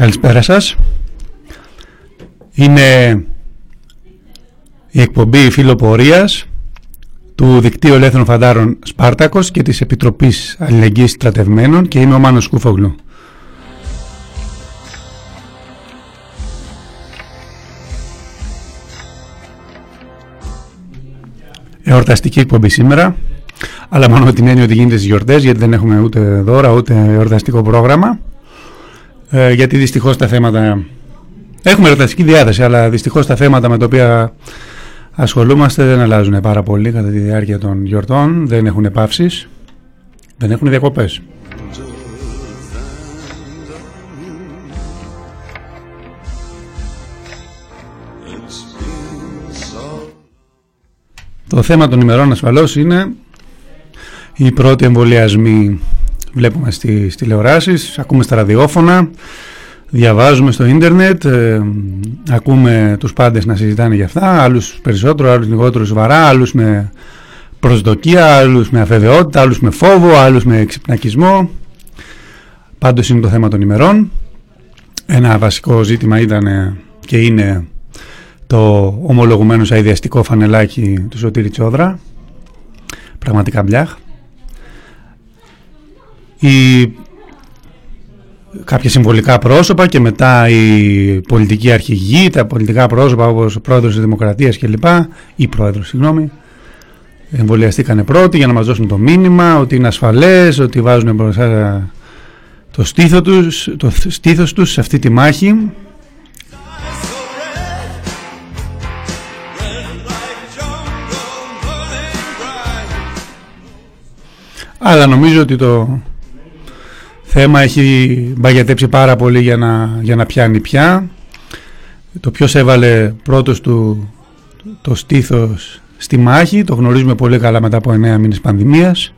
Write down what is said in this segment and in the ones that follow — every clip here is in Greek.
Καλησπέρα σας. Είναι η εκπομπή φιλοπορίας του Δικτύου Ελεύθερων Φαντάρων Σπάρτακος και της Επιτροπής Αλληλεγγύης Στρατευμένων και είμαι ο Μάνος Κούφογλου. Εορταστική εκπομπή σήμερα, αλλά μόνο με την έννοια ότι γίνεται στις γιορτές γιατί δεν έχουμε ούτε δώρα ούτε εορταστικό πρόγραμμα ε, γιατί δυστυχώς τα θέματα έχουμε εορταστική διάθεση αλλά δυστυχώς τα θέματα με τα οποία ασχολούμαστε δεν αλλάζουν πάρα πολύ κατά τη διάρκεια των γιορτών δεν έχουν πάυσεις δεν έχουν διακοπές. Το θέμα των ημερών ασφαλώς είναι οι πρώτοι εμβολιασμοί βλέπουμε στις τηλεοράσεις, ακούμε στα ραδιόφωνα, διαβάζουμε στο ίντερνετ, ε, ακούμε τους πάντες να συζητάνε για αυτά, άλλους περισσότερο, άλλους λιγότερο σοβαρά, άλλους με προσδοκία, άλλους με αφεβαιότητα, άλλους με φόβο, άλλους με εξυπνακισμό. Πάντως είναι το θέμα των ημερών. Ένα βασικό ζήτημα ήταν και είναι το ομολογουμένο αειδιαστικό φανελάκι του Σωτήρη Τσόδρα. Πραγματικά μπλιάχ η κάποια συμβολικά πρόσωπα και μετά η πολιτική αρχηγή, τα πολιτικά πρόσωπα όπως ο πρόεδρος της Δημοκρατίας κλπ. ή πρόεδρος, συγγνώμη, εμβολιαστήκανε πρώτοι για να μας δώσουν το μήνυμα ότι είναι ασφαλές, ότι βάζουν μπροστά το στήθος τους, το στήθος τους σε αυτή τη μάχη αλλά νομίζω ότι το θέμα έχει μπαγιατέψει πάρα πολύ για να, για να πιάνει πια. Το ποιος έβαλε πρώτος του το στήθος στη μάχη, το γνωρίζουμε πολύ καλά μετά από 9 μήνες πανδημίας.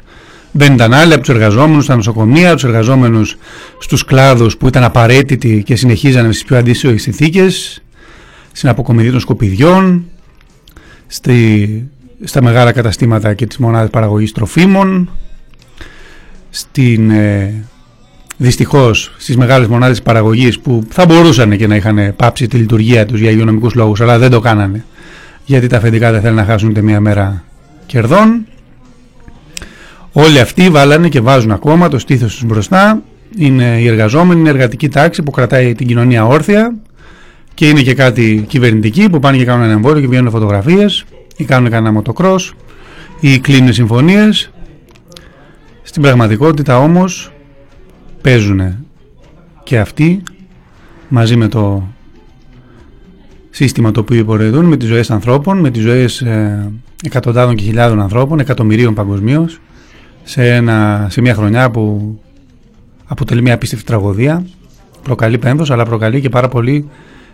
Δεν ήταν άλλοι από τους εργαζόμενους στα νοσοκομεία, τους εργαζόμενους στους κλάδους που ήταν απαραίτητοι και συνεχίζανε στις πιο αντίστοιχες συνθήκες, στην αποκομιδή των σκουπιδιών, στη, στα μεγάλα καταστήματα και τις μονάδες παραγωγής τροφίμων, στην ε, Δυστυχώς στις μεγάλες μονάδες παραγωγής που θα μπορούσαν και να είχαν πάψει τη λειτουργία τους για υγειονομικούς λόγους, αλλά δεν το κάνανε γιατί τα αφεντικά δεν θέλουν να χάσουν ούτε μία μέρα κερδών. Όλοι αυτοί βάλανε και βάζουν ακόμα το στήθος τους μπροστά. Είναι οι εργαζόμενοι, είναι η εργατική τάξη που κρατάει την κοινωνία όρθια και είναι και κάτι κυβερνητικοί που πάνε και κάνουν ένα εμβόλιο και βγαίνουν φωτογραφίες ή κάνουν κανένα μοτοκρό ή κλείνουν συμφωνίες. Στην πραγματικότητα όμως παίζουν και αυτοί μαζί με το σύστημα το οποίο υπορεδούν με τις ζωές ανθρώπων, με τις ζωές ε, εκατοντάδων και χιλιάδων ανθρώπων, εκατομμυρίων παγκοσμίως, σε, σε μια χρονιά που αποτελεί μια απίστευτη τραγωδία, προκαλεί πένθος αλλά προκαλεί και πάρα πολύ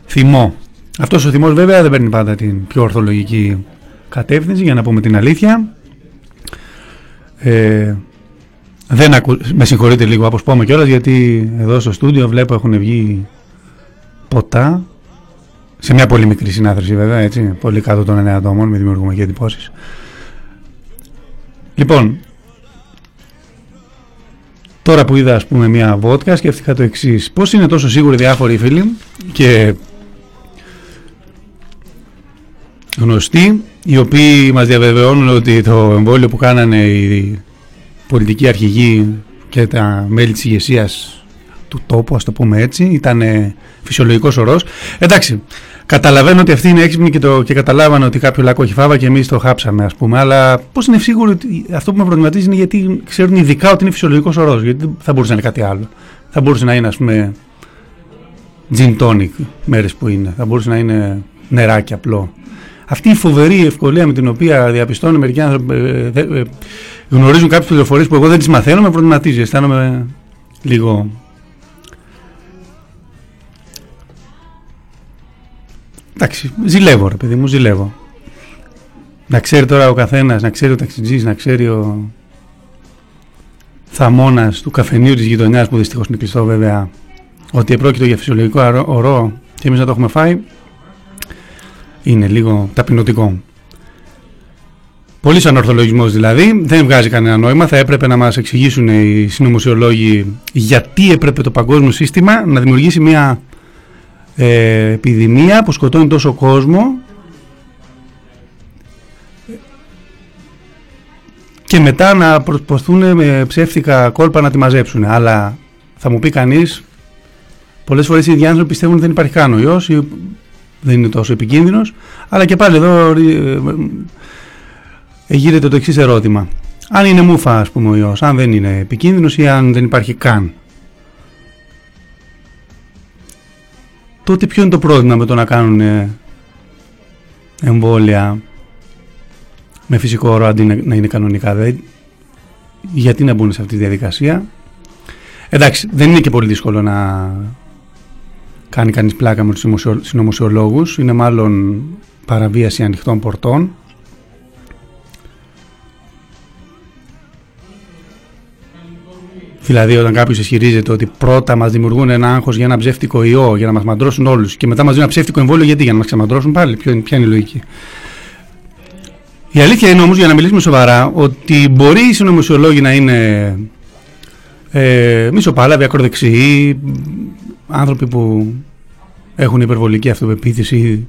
θυμό. Αυτός ο θυμός βέβαια δεν παίρνει πάντα την πιο ορθολογική κατεύθυνση για να πούμε την αλήθεια. Ε, δεν ακου... Με συγχωρείτε λίγο αποσπώμαι κιόλας γιατί εδώ στο στούντιο βλέπω έχουν βγει ποτά σε μια πολύ μικρή συνάθρηση βέβαια έτσι, πολύ κάτω των 9 ατόμων, με δημιουργούμε και εντυπώσεις. Λοιπόν, τώρα που είδα ας πούμε μια βότκα σκέφτηκα το εξής. Πώς είναι τόσο σίγουροι διάφοροι φίλοι και γνωστοί οι οποίοι μας διαβεβαιώνουν ότι το εμβόλιο που κάνανε οι πολιτική αρχηγοί και τα μέλη της ηγεσίας του τόπου, ας το πούμε έτσι, ήταν φυσιολογικός ορός. Εντάξει, καταλαβαίνω ότι αυτοί είναι έξυπνοι και, το, και καταλάβανε ότι κάποιο λάκκο έχει φάβα και εμείς το χάψαμε ας πούμε, αλλά πώς είναι σίγουρο ότι αυτό που με προβληματίζει είναι γιατί ξέρουν ειδικά ότι είναι φυσιολογικός ορός, γιατί θα μπορούσε να είναι κάτι άλλο. Θα μπορούσε να είναι ας πούμε gin tonic μέρες που είναι, θα μπορούσε να είναι νεράκι απλό. Αυτή η φοβερή ευκολία με την οποία διαπιστώνουν μερικοί άνθρωποι ε, ε, ε, γνωρίζουν κάποιες πληροφορίες που εγώ δεν τις μαθαίνω, με προβληματίζει. Αισθάνομαι λίγο. Εντάξει, ζηλεύω ρε παιδί μου, ζηλεύω. Να ξέρει τώρα ο καθένας, να ξέρει ο ταξιτζής, να ξέρει ο θαμώνας του καφενείου της γειτονιάς που δυστυχώς είναι κλειστό βέβαια, ότι επρόκειτο για φυσιολογικό ορό και εμείς να το έχουμε φάει, είναι λίγο ταπεινωτικό. Πολύς ανορθολογισμός δηλαδή, δεν βγάζει κανένα νόημα. Θα έπρεπε να μας εξηγήσουν οι συνωμοσιολόγοι γιατί έπρεπε το παγκόσμιο σύστημα να δημιουργήσει μια ε, επιδημία που σκοτώνει τόσο κόσμο και μετά να προσπαθούν με ψεύτικα κόλπα να τη μαζέψουν. Αλλά θα μου πει κανείς, πολλές φορές οι ίδιοι άνθρωποι πιστεύουν ότι δεν υπάρχει καν ο ιό ή δεν είναι τόσο επικίνδυνος. Αλλά και πάλι εδώ ε, ε, γίνεται το εξής ερώτημα. Αν είναι μούφα, ας πούμε, ο ιός, αν δεν είναι επικίνδυνος ή αν δεν υπάρχει καν; Τότε ποιο είναι το πρόβλημα με το να κάνουν εμβόλια με φυσικό όρο αντί να είναι κανονικά. Δηλαδή, γιατί να μπουν σε αυτή τη διαδικασία; Εντάξει, δεν είναι και πολύ δύσκολο να κάνει κανείς πλάκα με τους συνωμοσιολόγους. Είναι μάλλον παραβίαση ανοιχτών πορτών. Δηλαδή, όταν κάποιος ισχυρίζεται ότι πρώτα μας δημιουργούν ένα άγχος για ένα ψεύτικο ιό, για να μας μαντρώσουν όλους, και μετά μας δίνουν ένα ψεύτικο εμβόλιο, γιατί; Για να μας ξαμαντρώσουν πάλι, ποια είναι η λογική; Η αλήθεια είναι όμως για να μιλήσουμε σοβαρά ότι μπορεί οι συνωμοσιολόγοι να είναι ε, μισοπάλαβοι, ακροδεξιοί, άνθρωποι που έχουν υπερβολική αυτοπεποίθηση,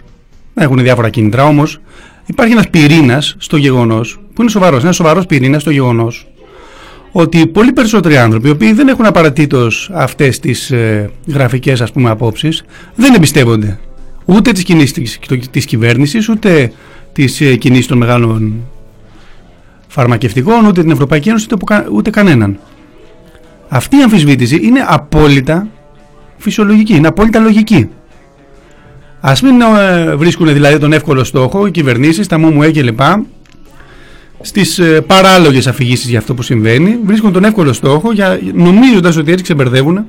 έχουν διάφορα κίνητρα. Όμως υπάρχει ένας πυρήνας στο γεγονός, που είναι σοβαρός, ένας σοβαρός πυρήνας στο γεγονός ότι πολύ περισσότεροι άνθρωποι, οι οποίοι δεν έχουν απαραίτητο αυτές τις ε, γραφικές απόψεις, δεν εμπιστεύονται ούτε τις κινήσεις της κυβέρνησης, ούτε τις ε, κινήσεις των μεγάλων φαρμακευτικών, ούτε την Ευρωπαϊκή Ένωση, ούτε, ούτε κανέναν. Αυτή η αμφισβήτηση είναι απόλυτα φυσιολογική, είναι απόλυτα λογική. Α μην ε, βρίσκουν δηλαδή τον εύκολο στόχο οι κυβερνήσεις, τα ΜΟΜΟΕ κλπ. Στις ε, παράλογες αφηγήσεις για αυτό που συμβαίνει, βρίσκουν τον εύκολο στόχο για, νομίζοντας ότι έτσι ξεμπερδεύουν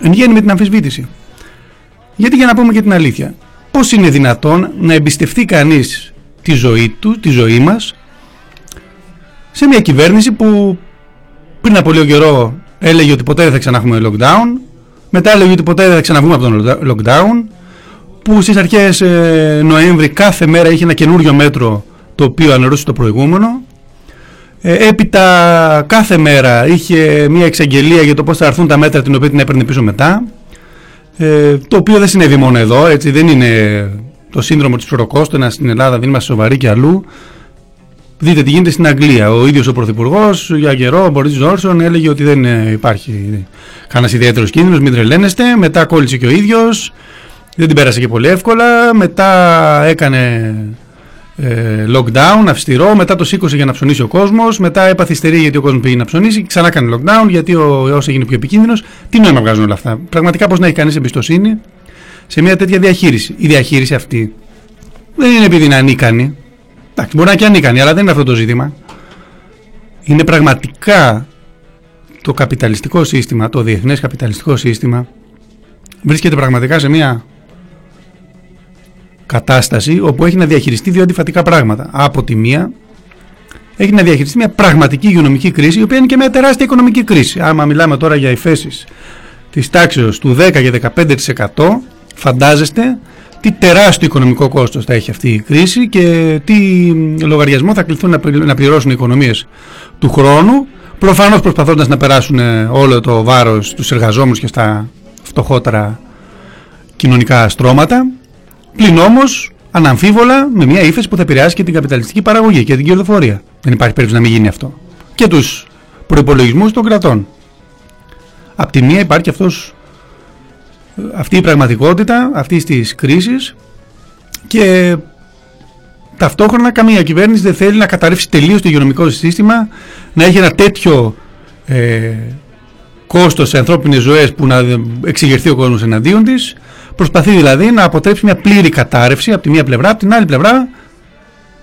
εν γέννη με την αμφισβήτηση. Γιατί για να πούμε και την αλήθεια, πώς είναι δυνατόν να εμπιστευτεί κανείς τη ζωή του, τη ζωή μας σε μια κυβέρνηση που πριν από λίγο καιρό έλεγε ότι ποτέ δεν θα ξανά έχουμε lockdown μετά έλεγε ότι ποτέ δεν θα ξαναβγούμε από τον lockdown που στις αρχές ε, Νοέμβρη κάθε μέρα είχε ένα καινούριο μέτρο το οποίο αναιρούσε το προηγούμενο ε, έπειτα κάθε μέρα είχε μια εξαγγελία για το πώς θα έρθουν τα μέτρα την οποία την έπαιρνε πίσω μετά ε, το οποίο δεν συνέβη μόνο εδώ, έτσι δεν είναι το σύνδρομο της ψωροκόστονα στην Ελλάδα, δεν είμαστε σοβαροί και αλλού. Δείτε τι γίνεται στην Αγγλία. Ο ίδιος ο Πρωθυπουργός για καιρό, ο Μπορίτ Τζόρσον, έλεγε ότι δεν ε, υπάρχει κανένας ιδιαίτερος κίνδυνος, μην τρελαίνεστε. Μετά κόλλησε και ο ίδιος, δεν την πέρασε και πολύ εύκολα. Μετά έκανε ε, lockdown αυστηρό, μετά το σήκωσε για να ψωνίσει ο κόσμος, μετά επαθυστερεί γιατί ο κόσμος πήγε να ψωνίσει, ξανά έκανε lockdown γιατί ο ιό έγινε πιο επικίνδυνος. Τι νόημα βγάζουν όλα αυτά; Πραγματικά πώς να έχει κανείς εμπιστοσύνη σε μια τέτοια διαχείριση; Η διαχείριση αυτή δεν είναι επειδή είναι ανίκανη. Εντάξει, μπορεί να είναι και ανίκανη, αλλά δεν είναι αυτό το ζήτημα. Είναι πραγματικά το καπιταλιστικό σύστημα, το διεθνές καπιταλιστικό σύστημα, βρίσκεται πραγματικά σε μια κατάσταση όπου έχει να διαχειριστεί δύο αντιφατικά πράγματα. Από τη μία, έχει να διαχειριστεί μια πραγματική υγειονομική κρίση, η οποία είναι και μια τεράστια οικονομική κρίση. Άμα μιλάμε τώρα για υφέσεις της τάξης του 10 και 15%, φαντάζεστε τι τεράστιο οικονομικό κόστος θα έχει αυτή η κρίση και τι λογαριασμό θα κληθούν να πληρώσουν οι οικονομίες του χρόνου, προφανώς προσπαθώντας να περάσουν όλο το βάρος στους εργαζόμενους και στα φτωχότερα κοινωνικά στρώματα Πλην όμως, αναμφίβολα, με μια ύφεση που θα επηρεάσει και την καπιταλιστική παραγωγή και την κερδοφορία. Δεν υπάρχει περίπτωση να μην γίνει αυτό. Και τους προπολογισμού των κρατών. Απ' τη μία υπάρχει αυτός, αυτή η πραγματικότητα αυτή της κρίσης και ταυτόχρονα καμία κυβέρνηση δεν θέλει να καταρρεύσει τελείως το υγειονομικό σύστημα, να έχει ένα τέτοιο ε, κόστος σε ανθρώπινες ζωές που να εξηγερθεί ο κόσμος εναντίον της Προσπαθεί δηλαδή να αποτρέψει μια πλήρη κατάρρευση από τη μία πλευρά, από την άλλη πλευρά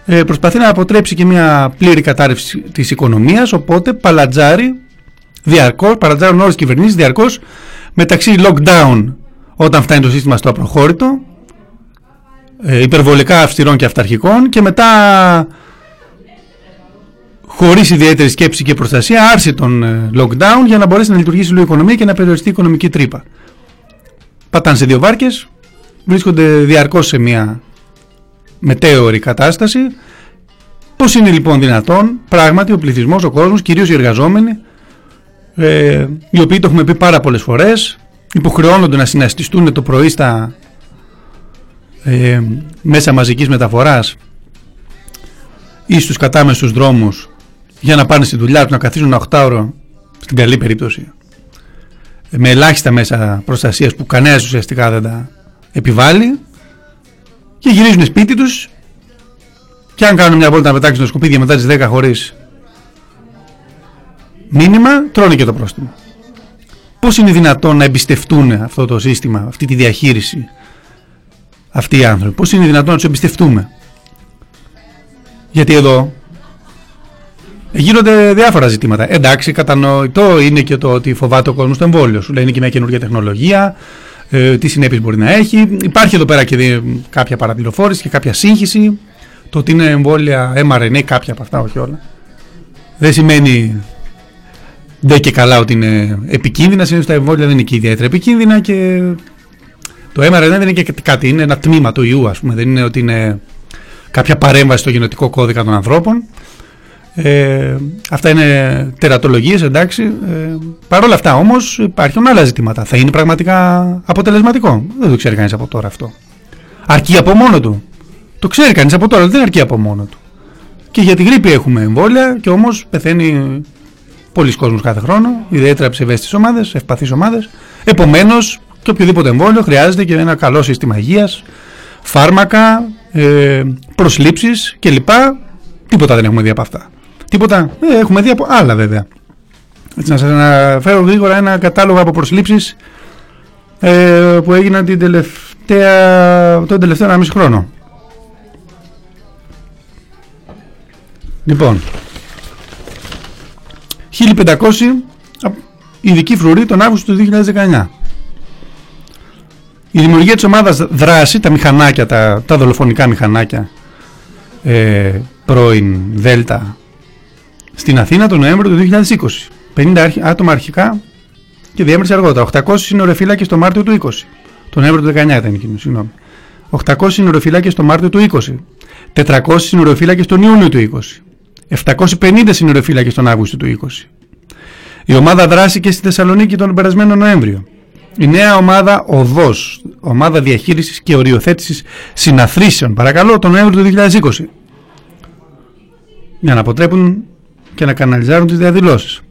ε, προσπαθεί να αποτρέψει και μια πλήρη κατάρρευση της οικονομίας, οπότε παλατζάρει διαρκώς, παλατζάρουν όλες τις κυβερνήσεις διαρκώς μεταξύ lockdown όταν φτάνει το σύστημα στο απροχώρητο, ε, υπερβολικά αυστηρών και αυταρχικών και μετά χωρίς ιδιαίτερη σκέψη και προστασία, άρση των ε, lockdown για να μπορέσει να λειτουργήσει η οικονομία και να περιοριστεί η οικονομική τρύπα πατάνε σε δύο βάρκες, βρίσκονται διαρκώς σε μια μετέωρη κατάσταση. Πώς είναι λοιπόν δυνατόν πράγματι ο πληθυσμός, ο κόσμος, κυρίως οι εργαζόμενοι, ε, οι οποίοι το έχουμε πει πάρα πολλές φορές, υποχρεώνονται να συναστιστούν το πρωί στα ε, μέσα μαζικής μεταφοράς ή στους κατάμεσους δρόμους για να πάνε στη δουλειά τους να καθίσουν 8 ώρο στην καλή περίπτωση με ελάχιστα μέσα προστασίας που κανένας ουσιαστικά δεν τα επιβάλλει και γυρίζουν σπίτι τους και αν κάνουν μια βόλτα να πετάξουν τα σκουπίδια μετά τις 10 χωρίς μήνυμα τρώνε και το πρόστιμο. Πώς είναι δυνατόν να εμπιστευτούν αυτό το σύστημα, αυτή τη διαχείριση αυτοί οι άνθρωποι; Πώς είναι δυνατόν να τους εμπιστευτούμε; Γιατί εδώ γίνονται διάφορα ζητήματα. Εντάξει, κατανοητό είναι και το ότι φοβάται ο κόσμος το εμβόλιο. Σου λέει είναι και μια καινούργια τεχνολογία, ε, τι συνέπειες μπορεί να έχει. Υπάρχει εδώ πέρα και κάποια παραπληροφόρηση και κάποια σύγχυση. Το ότι είναι εμβόλια mRNA, κάποια από αυτά, όχι όλα. Δεν σημαίνει δεν και καλά ότι είναι επικίνδυνα. Συνήθως τα εμβόλια δεν είναι και ιδιαίτερα επικίνδυνα και το mRNA δεν είναι και κάτι. Είναι ένα τμήμα του ιού, ας πούμε. Δεν είναι ότι είναι κάποια παρέμβαση στο γενετικό κώδικα των ανθρώπων. Ε, αυτά είναι τερατολογίες εντάξει. Ε, Παρ' όλα αυτά όμως υπάρχουν άλλα ζητήματα. Θα είναι πραγματικά αποτελεσματικό. Δεν το ξέρει κανείς από τώρα αυτό. Αρκεί από μόνο του. Το ξέρει κανείς από τώρα δεν αρκεί από μόνο του. Και για τη γρήπη έχουμε εμβόλια Και όμως πεθαίνει πολλοί κόσμος κάθε χρόνο. Ιδιαίτερα σε ευαίσθητες ομάδες, ευπαθείς ομάδες. Επομένως και οποιοδήποτε εμβόλιο χρειάζεται και ένα καλό σύστημα υγείας Φάρμακα, ε, προσλήψεις κλπ. Τίποτα δεν έχουμε δει από αυτά Τίποτα. Ε, έχουμε δει από άλλα βέβαια. Έτσι, να σας αναφέρω γρήγορα ένα κατάλογο από προσλήψεις ε, που έγιναν την τελευταία, τον τελευταίο 1,5 χρόνο. Λοιπόν, 1500 ειδική φρουρή τον Αύγουστο του 2019. Η δημιουργία της ομάδας δράση, τα μηχανάκια, τα, τα δολοφονικά μηχανάκια, ε, πρώην Δέλτα στην Αθήνα τον Νοέμβριο του 2020. 50 άτομα αρχικά και διέμερση αργότερα. 800 συνοριοφύλακε το Μάρτιο του 20. Τον Νοέμβριο του 19 ήταν εκείνος, συγγνώμη. 800 συνοριοφύλακε το Μάρτιο του 20. 400 συνοριοφύλακε τον Ιούνιο του 20. 750 συνοριοφύλακε τον Αύγουστο του 20. Η ομάδα δράση στη Θεσσαλονίκη τον περασμένο Νοέμβριο. Η νέα ομάδα ΟΔΟ, ομάδα διαχείρισης και οριοθέτησης συναθρήσεων, παρακαλώ, τον Νοέμβριο του 2020. Για να αποτρέπουν και να καναλιζάρουν τις διαδηλώσεις.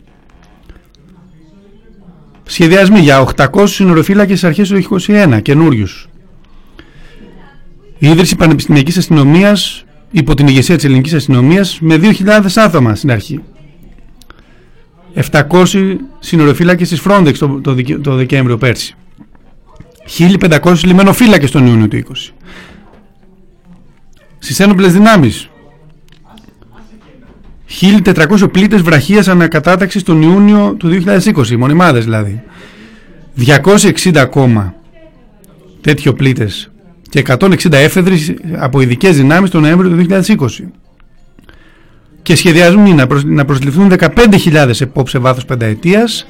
Σχεδιασμοί για 800 συνοροφύλακες αρχές του 2021, καινούριους. Η ίδρυση Πανεπιστημιακής Αστυνομίας υπό την ηγεσία της ελληνικής αστυνομίας με 2.000 άτομα στην αρχή. 700 συνοροφύλακες της Frontex το, το, το Δεκέμβριο πέρσι. 1.500 λιμενοφύλακες τον Ιούνιο του 20. Στις ένοπλες δυνάμεις 1.400 πλήτες βραχίας ανακατάταξης τον Ιούνιο του 2020, μονιμάδες δηλαδή. 260 ακόμα τέτοιο πλήτες και 160 έφεδρες από ειδικές δυνάμεις τον Νοέμβριο του 2020. Και σχεδιάζουν να, να προσληφθούν 15.000 επόπ σε βάθος πενταετίας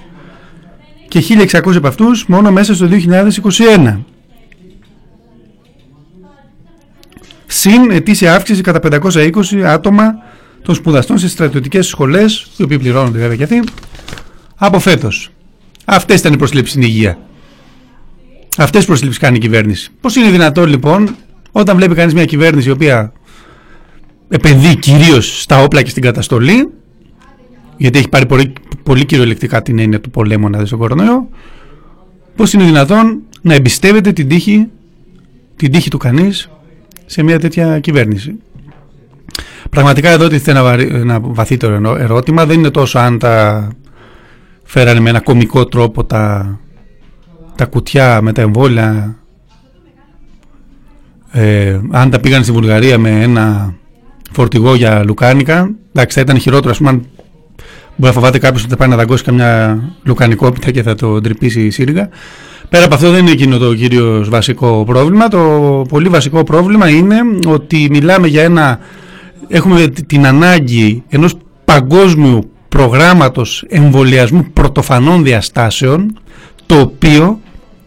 και 1.600 από αυτούς μόνο μέσα στο 2021. Συν ετήσια αύξηση κατά 520 άτομα των σπουδαστών σε στρατιωτικές σχολές, οι οποίοι πληρώνονται βέβαια και αυτοί, από φέτος. Αυτές ήταν οι προσλήψεις στην υγεία. Αυτές τι προσλήψεις κάνει η κυβέρνηση. Πώς είναι δυνατόν λοιπόν, όταν βλέπει κανείς μια κυβέρνηση η οποία επενδύει κυρίως στα όπλα και στην καταστολή, γιατί έχει πάρει πολύ, πολύ κυριολεκτικά την έννοια του πολέμου να δει στον κορονοϊό, πώς είναι δυνατόν να εμπιστεύεται την τύχη, την τύχη του κανείς σε μια τέτοια κυβέρνηση. Πραγματικά εδώ τίθεται ένα, ένα βαθύτερο ερώτημα. Δεν είναι τόσο αν τα φέρανε με ένα κομικό τρόπο τα, τα κουτιά με τα εμβόλια. Ε, αν τα πήγαν στη Βουλγαρία με ένα φορτηγό για λουκάνικα εντάξει θα ήταν χειρότερο ας πούμε αν μπορεί να φοβάται κάποιος ότι θα πάει να δαγκώσει καμιά λουκανικόπιτα και θα το τρυπήσει η σύριγγα πέρα από αυτό δεν είναι εκείνο το κύριος βασικό πρόβλημα. Το πολύ βασικό πρόβλημα είναι ότι μιλάμε για ένα έχουμε την ανάγκη ενός παγκόσμιου προγράμματος εμβολιασμού πρωτοφανών διαστάσεων το οποίο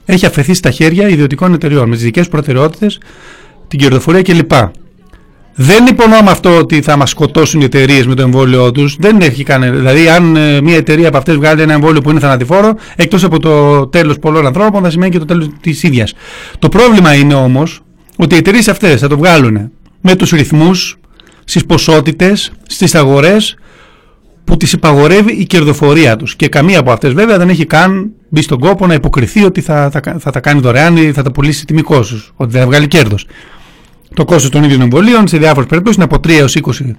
έχει αφαιθεί στα χέρια ιδιωτικών εταιριών με τις δικές προτεραιότητες, την κερδοφορία κλπ. Δεν υπονοώ με αυτό ότι θα μας σκοτώσουν οι εταιρείες με το εμβόλιο τους. Δεν έχει κανένα. Δηλαδή, αν ε, μια εταιρεία από αυτές βγάλει ένα εμβόλιο που είναι θανατηφόρο, εκτός από το τέλος πολλών ανθρώπων, θα σημαίνει και το τέλος της ίδιας. Το πρόβλημα είναι όμως ότι οι εταιρείες αυτές θα το βγάλουν με τους ρυθμούς, στις ποσότητες, στις αγορές που τις υπαγορεύει η κερδοφορία τους. Και καμία από αυτές βέβαια δεν έχει καν μπει στον κόπο να υποκριθεί ότι θα, θα, θα τα κάνει δωρεάν ή θα τα πουλήσει τιμή κόστος, ότι δεν θα βγάλει κέρδος. Το κόστος των ίδιων εμβολίων σε διάφορες περιπτώσεις είναι από 3 έως 20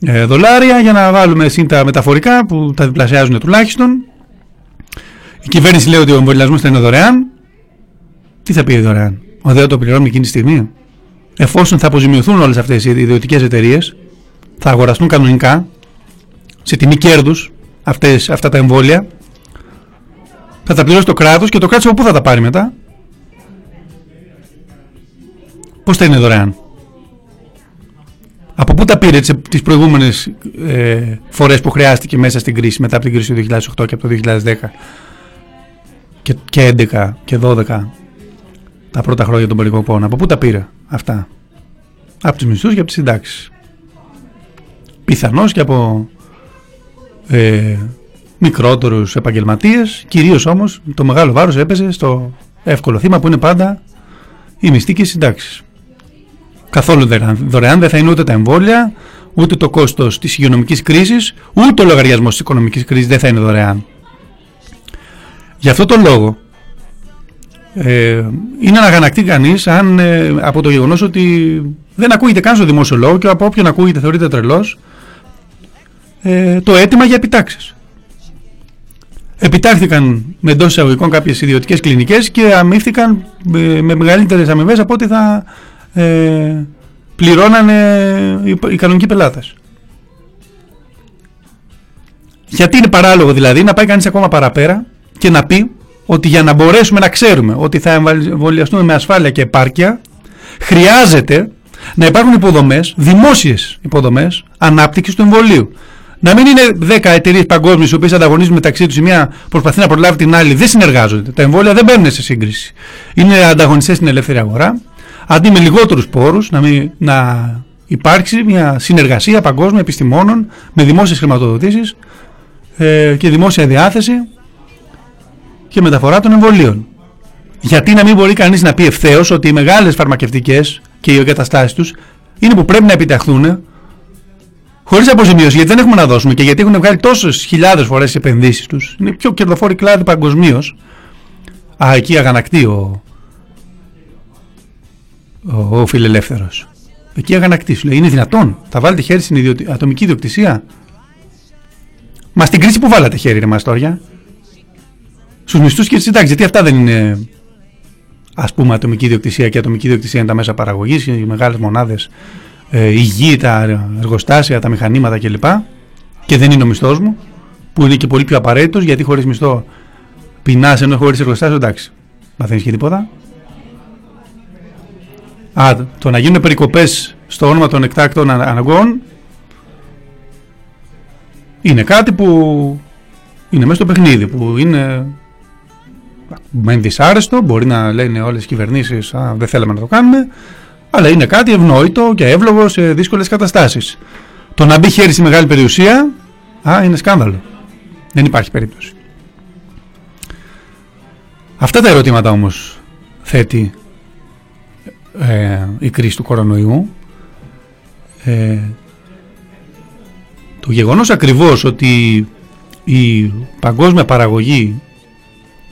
ε, δολάρια για να βάλουμε εσύ τα μεταφορικά που τα διπλασιάζουν τουλάχιστον. Η κυβέρνηση λέει ότι ο εμβολιασμός θα είναι δωρεάν. Τι θα πει δωρεάν, Ο ΔΕΟ το πληρώνει εκείνη τη στιγμή; Εφόσον θα αποζημιωθούν όλες αυτές οι ιδιωτικές εταιρείες, θα αγοραστούν κανονικά σε τιμή κέρδους αυτά τα εμβόλια. Θα τα πληρώσει το κράτος και το κράτος από πού θα τα πάρει μετά; Πώς θα είναι δωρεάν; Από πού τα πήρε τις προηγούμενες ε, φορές που χρειάστηκε μέσα στην κρίση, μετά από την κρίση του 2008 και από το 2010; Και, και 11 και 12 τα πρώτα χρόνια των περικοπών. Από πού τα πήρε αυτά; Από τους μισθούς και από τις συντάξεις. Πιθανώς και από ε, μικρότερους επαγγελματίες, κυρίως όμως το μεγάλο βάρος έπεσε στο εύκολο θύμα που είναι πάντα η μισθή και οι συντάξεις. Καθόλου δωρεάν δεν θα είναι ούτε τα εμβόλια, ούτε το κόστος της υγειονομικής κρίσης, ούτε ο λογαριασμός της οικονομικής κρίσης δεν θα είναι δωρεάν. Γι' αυτό το λόγο ε, είναι να αγανακτεί κανείς αν ε, από το γεγονός ότι δεν ακούγεται καν στο δημόσιο λόγο και από όποιον ακούγεται θεωρείται τρελός ε, το αίτημα για επιτάξεις. Επιτάχθηκαν με εντός εισαγωγικών κάποιες ιδιωτικές κλινικές και αμύφθηκαν ε, με μεγαλύτερες αμοιβές από ό,τι θα ε, πληρώνανε οι, οι κανονικοί πελάτες. Γιατί είναι παράλογο δηλαδή να πάει κανείς ακόμα παραπέρα και να πει ότι για να μπορέσουμε να ξέρουμε ότι θα εμβολιαστούμε με ασφάλεια και επάρκεια χρειάζεται να υπάρχουν υποδομές, δημόσιες υποδομές ανάπτυξης του εμβολίου. Να μην είναι 10 εταιρείες παγκόσμιες οι οποίες ανταγωνίζουν μεταξύ τους, η μία προσπαθεί να προλάβει την άλλη, δεν συνεργάζονται. Τα εμβόλια δεν μπαίνουν σε σύγκριση. Είναι ανταγωνιστές στην ελεύθερη αγορά. Αντί με λιγότερους πόρους να, να υπάρξει μια συνεργασία παγκόσμια επιστημόνων με δημόσιες χρηματοδοτήσεις ε, και δημόσια διάθεση και μεταφορά των εμβολίων. Γιατί να μην μπορεί κανείς να πει ευθέως ότι οι μεγάλες φαρμακευτικές και οι εγκαταστάσεις τους είναι που πρέπει να επιταχθούν Χωρίς αποζημίωση, γιατί δεν έχουμε να δώσουμε και γιατί έχουν βγάλει τόσες χιλιάδες φορές τι επενδύσεις τους. Είναι πιο κερδοφόροι κλάδοι παγκοσμίως. Α, εκεί αγανακτεί ο, ο, ο φιλελεύθερος. Εκεί αγανακτεί. Σου λέει: Είναι δυνατόν, θα βάλετε χέρι στην ιδιοτι... ατομική ιδιοκτησία; Μα στην κρίση που βάλατε χέρι, ρε Μαστόρια. Στους μισθούς και τι συντάξεις. Γιατί αυτά δεν είναι ας πούμε ατομική ιδιοκτησία και ατομική ιδιοκτησία είναι τα μέσα παραγωγής, οι μεγάλες μονάδες ε, η γη, τα εργοστάσια, τα μηχανήματα κλπ. Και δεν είναι ο μισθός μου, που είναι και πολύ πιο απαραίτητος γιατί χωρίς μισθό πεινάς ενώ χωρίς εργοστάσιο εντάξει. Μαθαίνει και τίποτα. Α, το να γίνουν περικοπές στο όνομα των εκτάκτων αναγκών είναι κάτι που είναι μέσα στο παιχνίδι, που είναι μεν δυσάρεστο, μπορεί να λένε όλες οι κυβερνήσεις δεν θέλαμε να το κάνουμε, αλλά είναι κάτι ευνόητο και εύλογο σε δύσκολες καταστάσεις. Το να μπει χέρι στη μεγάλη περιουσία α, είναι σκάνδαλο. Δεν υπάρχει περίπτωση. Αυτά τα ερωτήματα όμως θέτει ε, η κρίση του κορονοϊού. Ε, το γεγονός ακριβώς ότι η παγκόσμια παραγωγή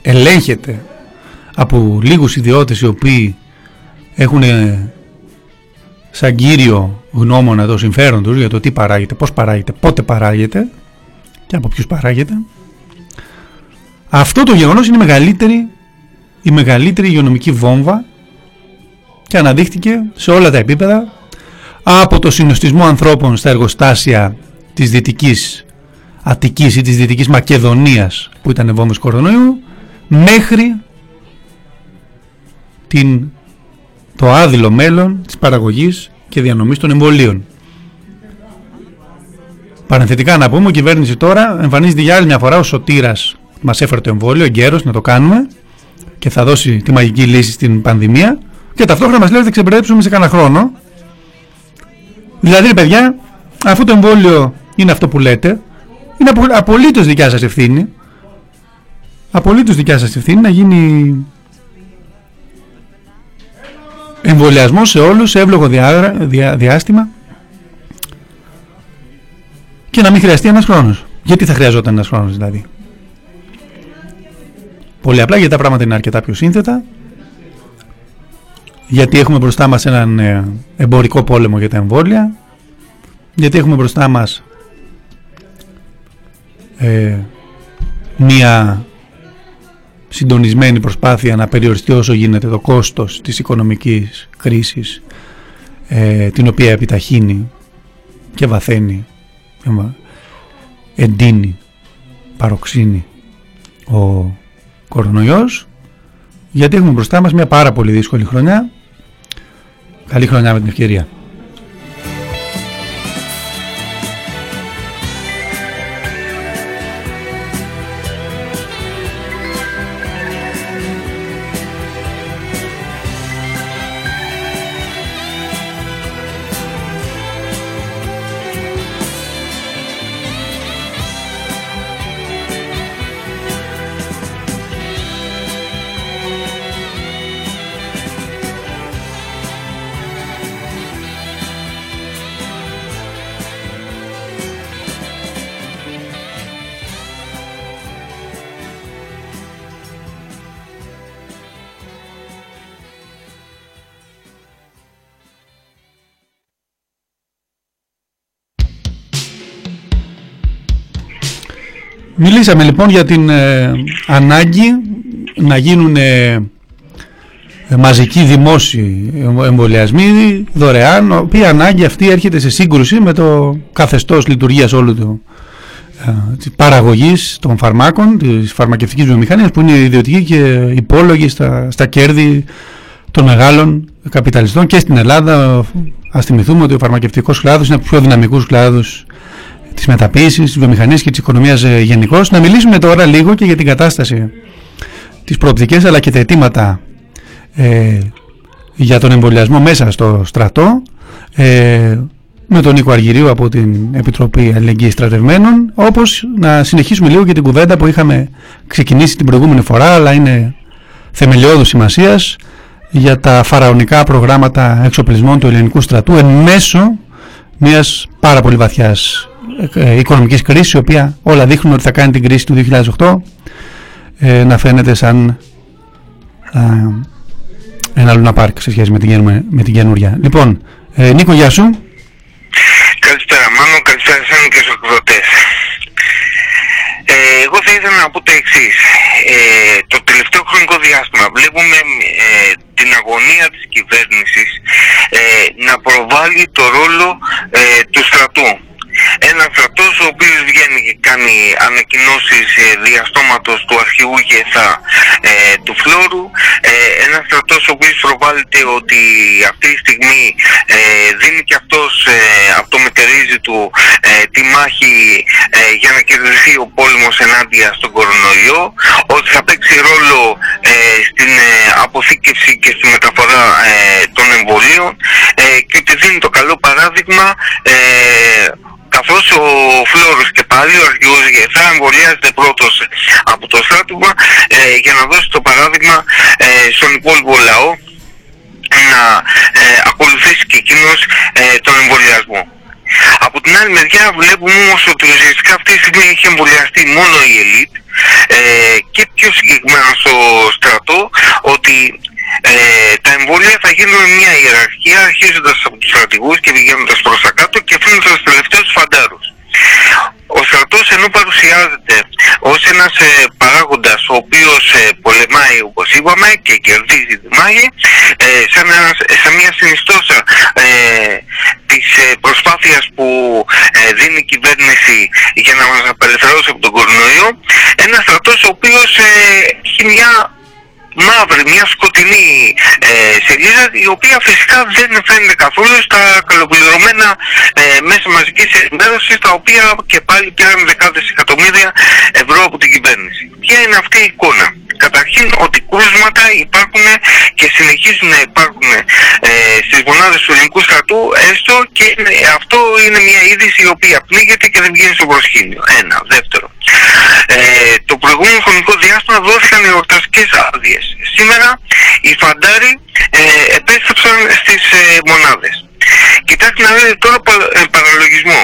ελέγχεται από λίγους ιδιώτες οι οποίοι έχουν σαν κύριο γνώμονα το συμφέρον τους για το τι παράγεται, πώς παράγεται, πότε παράγεται και από ποιους παράγεται. Αυτό το γεγονός είναι η μεγαλύτερη, η μεγαλύτερη υγειονομική βόμβα και αναδείχθηκε σε όλα τα επίπεδα από το συνοστισμό ανθρώπων στα εργοστάσια της Δυτικής Αττικής ή της Δυτικής Μακεδονίας που ήταν βόμβες κορονοϊού μέχρι την το άδειλο μέλλον της παραγωγής και διανομής των εμβολίων. Παρενθετικά να πούμε, η κυβέρνηση τώρα εμφανίζεται για άλλη μια φορά ο σωτήρας μας έφερε το εμβόλιο, εγκαίρος να το κάνουμε και θα δώσει τη μαγική λύση στην πανδημία και ταυτόχρονα μας λέει ότι θα ξεπερδέψουμε σε κανένα χρόνο Δηλαδή, παιδιά, αφού το εμβόλιο είναι αυτό που λέτε, είναι απολύτως δικιά σας ευθύνη. Απολύτως δικιά σας ευθύνη να γίνει εμβολιασμός σε όλους, σε εύλογο διάστημα και να μην χρειαστεί ένας χρόνος. Γιατί θα χρειαζόταν ένας χρόνος δηλαδή; Πολύ απλά γιατί τα πράγματα είναι αρκετά πιο σύνθετα γιατί έχουμε μπροστά μας έναν ε, εμπορικό πόλεμο για τα εμβόλια γιατί έχουμε μπροστά μας ε, μία συντονισμένη προσπάθεια να περιοριστεί όσο γίνεται το κόστος της οικονομικής κρίσης ε, την οποία επιταχύνει και βαθαίνει εντείνει παροξύνει ο κορονοϊός γιατί έχουμε μπροστά μας μια πάρα πολύ δύσκολη χρονιά. Καλή χρονιά με την ευκαιρία Μιλήσαμε λοιπόν για την ε, ανάγκη να γίνουν ε, μαζικοί δημόσιοι εμβολιασμοί δωρεάν, οποία ανάγκη αυτή έρχεται σε σύγκρουση με το καθεστώς λειτουργίας όλου του ε, της παραγωγής των φαρμάκων, της φαρμακευτικής βιομηχανίας που είναι ιδιωτική και υπόλογη στα, στα κέρδη των μεγάλων καπιταλιστών και στην Ελλάδα. Ας θυμηθούμε ότι ο φαρμακευτικός κλάδος είναι από τους πιο δυναμικούς κλάδους τη μεταποίηση, τη βιομηχανία και της οικονομίας ε, γενικώ. Να μιλήσουμε τώρα λίγο και για την κατάσταση, τι προοπτικέ αλλά και τα αιτήματα ε, για τον εμβολιασμό μέσα στο στρατό. Ε, με τον Νίκο Αργυρίου από την Επιτροπή Αλληλεγγύης Στρατευμένων όπως να συνεχίσουμε λίγο και την κουβέντα που είχαμε ξεκινήσει την προηγούμενη φορά αλλά είναι θεμελιώδου σημασίας για τα φαραωνικά προγράμματα εξοπλισμών του ελληνικού στρατού εν μέσω μιας πάρα πολύ βαθιάς ε, οικονομικής κρίσης η οποία όλα δείχνουν ότι θα κάνει την κρίση του 2008 ε, να φαίνεται σαν ένα Λούνα Πάρκ σε σχέση με την, με την καινούρια. Λοιπόν, ε, Νίκο γεια σου. Καλησπέρα Μάνο, καλησπέρα σας και στους εκδοτές. Ε, εγώ θα ήθελα να πω το εξής. Ε, το τελευταίο χρονικό διάστημα βλέπουμε ε, την αγωνία της κυβέρνησης ε, να προβάλλει το ρόλο ε, του στρατού ένας στρατός ο οποίος βγαίνει και κάνει ανακοινώσεις ε, διαστόματος του αρχηγού ΓΕΘΑ ε, του Φλόρου ε, ένας στρατός ο οποίος προβάλλεται ότι αυτή τη στιγμή ε, δίνει και αυτός ε, από το μετερίζει του τη μάχη για να κερδιθεί ο πόλεμος ενάντια στον κορονοϊό ότι θα παίξει ρόλο στην αποθήκευση και στη μεταφορά των εμβολίων και ότι δίνει το καλό παράδειγμα καθώς ο Φλόρος και πάλι ο αρχηγός θα εμβολιάζεται πρώτος από το στράτευμα ε, για να δώσει το παράδειγμα ε, στον υπόλοιπο λαό να ε, ακολουθήσει και εκείνος ε, τον εμβολιασμό. Από την άλλη μεριά βλέπουμε όμως ότι ουσιαστικά αυτή τη στιγμή έχει εμβολιαστεί μόνο η ελίτ ε, και πιο συγκεκριμένα στο στρατό ότι ε, τα εμβόλια θα γίνουν μια ιεραρχία αρχίζοντας από τους στρατηγούς και πηγαίνοντας προς τα κάτω και αφήνοντας τους τελευταίους φαντάρους. Ο στρατός ενώ παρουσιάζεται ως ένας ε, παράγοντας ο οποίος ε, πολεμάει όπως είπαμε και κερδίζει τη μάχη ε, σαν, σαν μια συνιστόσα ε, της ε, προσπάθειας που δίνει η κυβέρνηση για να μας απελευθερώσει από τον κορονοϊό ένας στρατός ο οποίος έχει μια μαύρη, μια σκοτεινή ε, σελίδα η οποία φυσικά δεν φαίνεται καθόλου στα καλοπληρωμένα ε, μέσα μαζικής ενημέρωσης τα οποία και πάλι πήραν δεκάδες εκατομμύρια ευρώ από την κυβέρνηση. Ποια είναι αυτή η εικόνα; Καταρχήν ότι κρούσματα υπάρχουν και συνεχίζουν να υπάρχουν ε, στις μονάδες του ελληνικού στρατού, έστω και αυτό είναι μια είδηση η οποία πνίγεται και δεν βγαίνει στο προσκήνιο. Ένα. Δεύτερο. Ε, το προηγούμενο χρονικό διάστημα δόθηκαν οι εορταστικές άδειες. Σήμερα οι φαντάροι ε, επέστρεψαν στις ε, μονάδες. Κοιτάξτε να δείτε τώρα ε, παραλογισμό.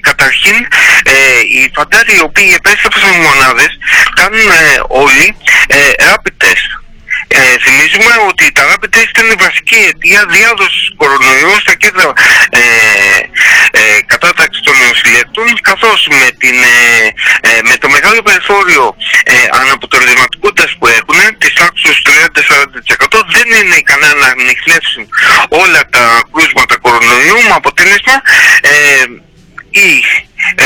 Καταρχήν, ε, οι φαντάροι οι οποίοι επέστρεψαν στις μονάδες κάνουν ε, όλοι ε, rapid test ε, θυμίζουμε ότι τα rapid test ήταν η βασική αιτία διάδοσης κορονοϊού στα κέντρα ε, ε, κατάταξης των νοσηλευτών καθώς με, την, ε, ε, με το μεγάλο περιθώριο ε, αναποτελεσματικότητας που έχουν της τάξης 30-40% δεν είναι ικανά να ανοιχνεύσουν όλα τα κρούσματα κορονοϊού με αποτέλεσμα ε, οι ε,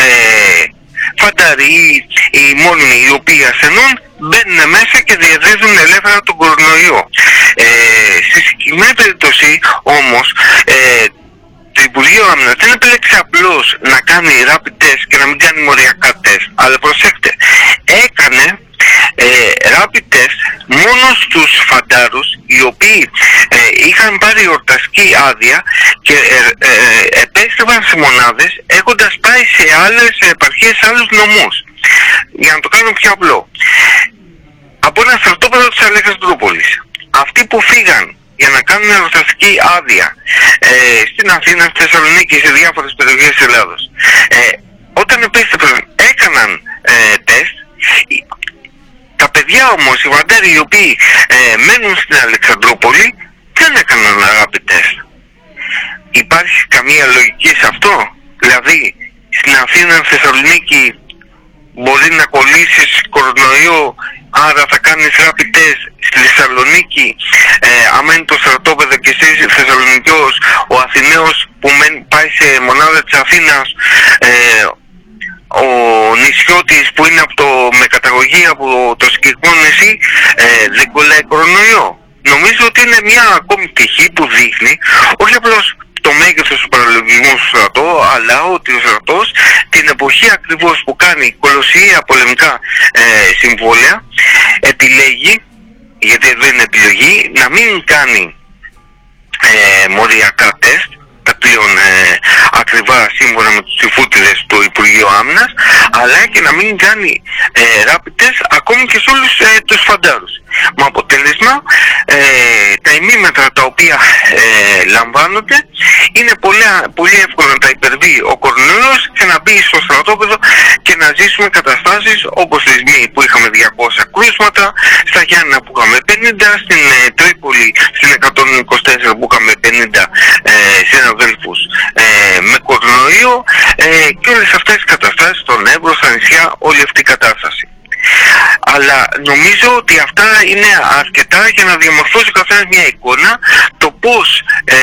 φανταροί, οι μόνιμοι οι οποίοι ασθενούν μπαίνουν μέσα και διαδίδουν ελεύθερα τον κορονοϊό. Ε, στη συγκεκριμένη περίπτωση όμως ε, το Υπουργείο Άμυνας δεν επέλεξε απλώς να κάνει rapid test και να μην κάνει μοριακά test, αλλά προσέξτε, έκανε ε, rapid test μόνο στους φαντάρους οι οποίοι ε, είχαν πάρει ορταστική άδεια και ε, ε, επέστρεφαν σε μονάδες έχοντας πάει σε άλλες επαρχίες, σε άλλους νομούς. Για να το κάνω πιο απλό. Από ένα στρατόπεδο της Αλεξανδρούπολης. Αυτοί που φύγαν για να κάνουν εορταστική άδεια ε, στην Αθήνα, στη Θεσσαλονίκη, σε διάφορες περιοχές της Ελλάδος. Ε, όταν επέστρεφαν έκαναν ε, τεστ, τα παιδιά όμως, οι βαντέροι οι οποίοι ε, μένουν στην Αλεξανδρούπολη δεν έκαναν αγάπη τεστ. Υπάρχει καμία λογική σε αυτό; Δηλαδή στην Αθήνα, στη Θεσσαλονίκη μπορεί να κολλήσεις κορονοϊό άρα θα κάνεις rapid test στη Θεσσαλονίκη ε, άμα είναι το στρατόπεδο και εσύ Θεσσαλονικιός ο Αθηναίος που πάει σε μονάδα της Αθήνας ε, ο νησιώτης που είναι από το, με καταγωγή από το συγκεκριμένο νησί ε, δεν κολλάει κορονοϊό. Νομίζω ότι είναι μια ακόμη πτυχή που δείχνει όχι απλώς το μέγεθος του παραλογισμού του στρατό, αλλά ότι ο στρατός την εποχή ακριβώς που κάνει κολοσσία πολεμικά ε, συμβόλαια επιλέγει, γιατί δεν είναι επιλογή, να μην κάνει ε, μοριακά τεστ τα πλέον ε, ακριβά σύμφωνα με τους συμφούτιδες του Υπουργείου Άμυνας αλλά και να μην κάνει ε, rapid test ακόμη και σε όλους ε, τους φαντάρους. Με αποτέλεσμα ε, τα ημίμετρα τα οποία ε, λαμβάνονται είναι πολύ, πολύ εύκολο να τα υπερβεί ο κορονοϊός και να μπει στο στρατόπεδο και να ζήσουμε καταστάσεις όπως τη Σμή που είχαμε 200 κρούσματα, στα Γιάννα που είχαμε 50, στην ε, Τρίπολη στην 124 που είχαμε 50 ε, συναδέλφους ε, με κορονοϊό ε, και όλες αυτές τις καταστάσεις στον Εύρο, στα νησιά, όλη αυτή η κατάσταση. Αλλά νομίζω ότι αυτά είναι αρκετά για να διαμορφώσει ο καθένας μια εικόνα. Το πώς, ε,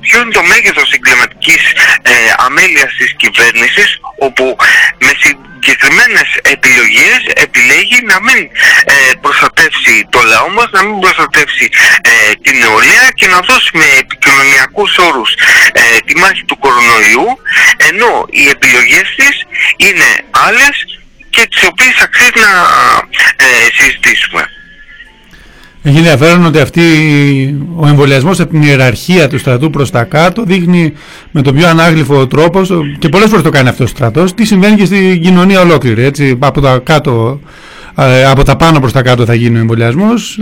ποιο είναι το μέγεθος εγκληματικής ε, αμέλειας της κυβέρνησης όπου με συγκεκριμένες επιλογές επιλέγει να μην ε, προστατεύσει το λαό μας, να μην προστατεύσει ε, την νεολαία και να δώσει με επικοινωνιακούς όρους ε, τη μάχη του κορονοϊού ενώ οι επιλογές της είναι άλλες και τις οποίες αξίζει να ε, συζητήσουμε. Έχει ενδιαφέρον ότι αυτή, ο εμβολιασμός από την ιεραρχία του στρατού προς τα κάτω δείχνει με τον πιο ανάγλυφο τρόπο και πολλές φορές το κάνει αυτός ο στρατός. Τι συμβαίνει και στην κοινωνία ολόκληρη. Έτσι, από, τα κάτω, ε, από τα πάνω προς τα κάτω θα γίνει ο εμβολιασμός.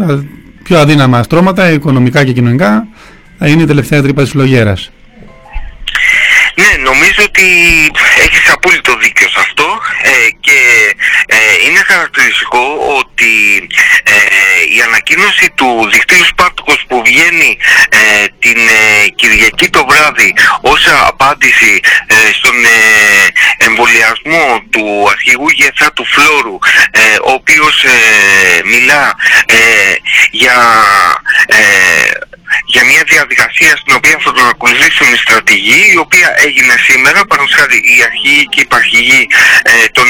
Πιο αδύναμα στρώματα, οικονομικά και κοινωνικά, θα είναι η τελευταία τρύπα της φλογέρας. Ναι, νομίζω ότι έχεις απόλυτο δίκιο σε αυτό ε, και ε, είναι χαρακτηριστικό ότι ε, η ανακοίνωση του δικτύου Σπάρτοκος που βγαίνει την Κυριακή το βράδυ ως απάντηση στον εμβολιασμό του αρχηγού Γεθά του Φλόρου ο οποίος μιλά για για μια διαδικασία στην οποία θα τον ακολουθήσουν οι στρατηγοί, η οποία έγινε σήμερα, παραδείγματος οι αρχηγοί και οι υπαρχηγοί ε, των,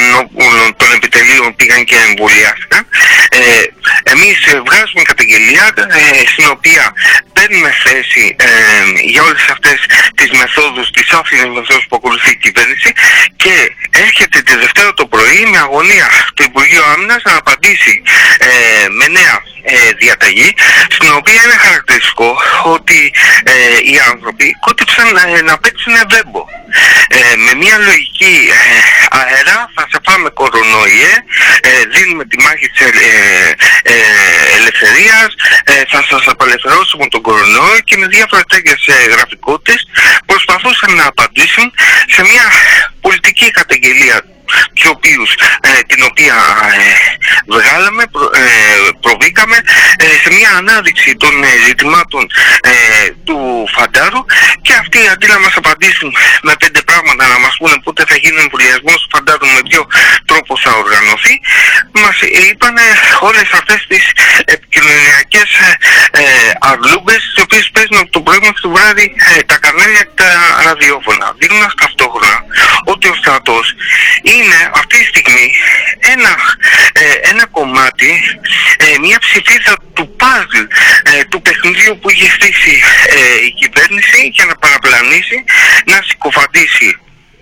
των επιτελείων πήγαν και εμβολιάστηκαν. Ε, εμείς βγάζουμε καταγγελία ε, στην οποία παίρνουμε θέση ε, για όλες αυτές τις μεθόδους, τις άφηνες μεθόδους που ακολουθεί η κυβέρνηση και έρχεται τη Δευτέρα το πρωί πρωί με αγωνία το Υπουργείο Άμυνας να απαντήσει ε, με νέα ε, διαταγή στην οποία είναι χαρακτηριστικό ότι ε, οι άνθρωποι κότυψαν ε, να παίξουν βέμπο. με μια λογική αέρα θα σε πάμε κορονοϊέ, δίνουμε τη μάχη της ελευθερίας, θα σας απελευθερώσουμε τον κορονοϊό και με διάφορα τέτοιες γραφικότητες προσπαθούσαν να απαντήσουν σε μια πολιτική καταγγελία τους οποίους, ε, την οποία ε, βγάλαμε, ε, προβήκαμε σε μια ανάδειξη των ζητημάτων του Φαντάρου και αυτοί αντί να μας απαντήσουν με πέντε πράγματα να μας πούνε πότε θα γίνει εμβολιασμός του Φαντάρου με ποιο τρόπο θα οργανωθεί μας είπαν όλες αυτές τις επικοινωνιακές ε, αρλούμπες τις οποίες παίζουν από το πρωί μέχρι το βράδυ τα κανάλια και τα ραδιόφωνα. Δίνοντας ταυτόχρονα ότι ο στρατός είναι αυτή τη στιγμή ένα, ε, ένα κομμάτι, ε, μια ψηφίδα του παζλ ε, του παιχνιδιού που έχει στήσει η κυβέρνηση για να παραπλανήσει, να συκοφαντήσει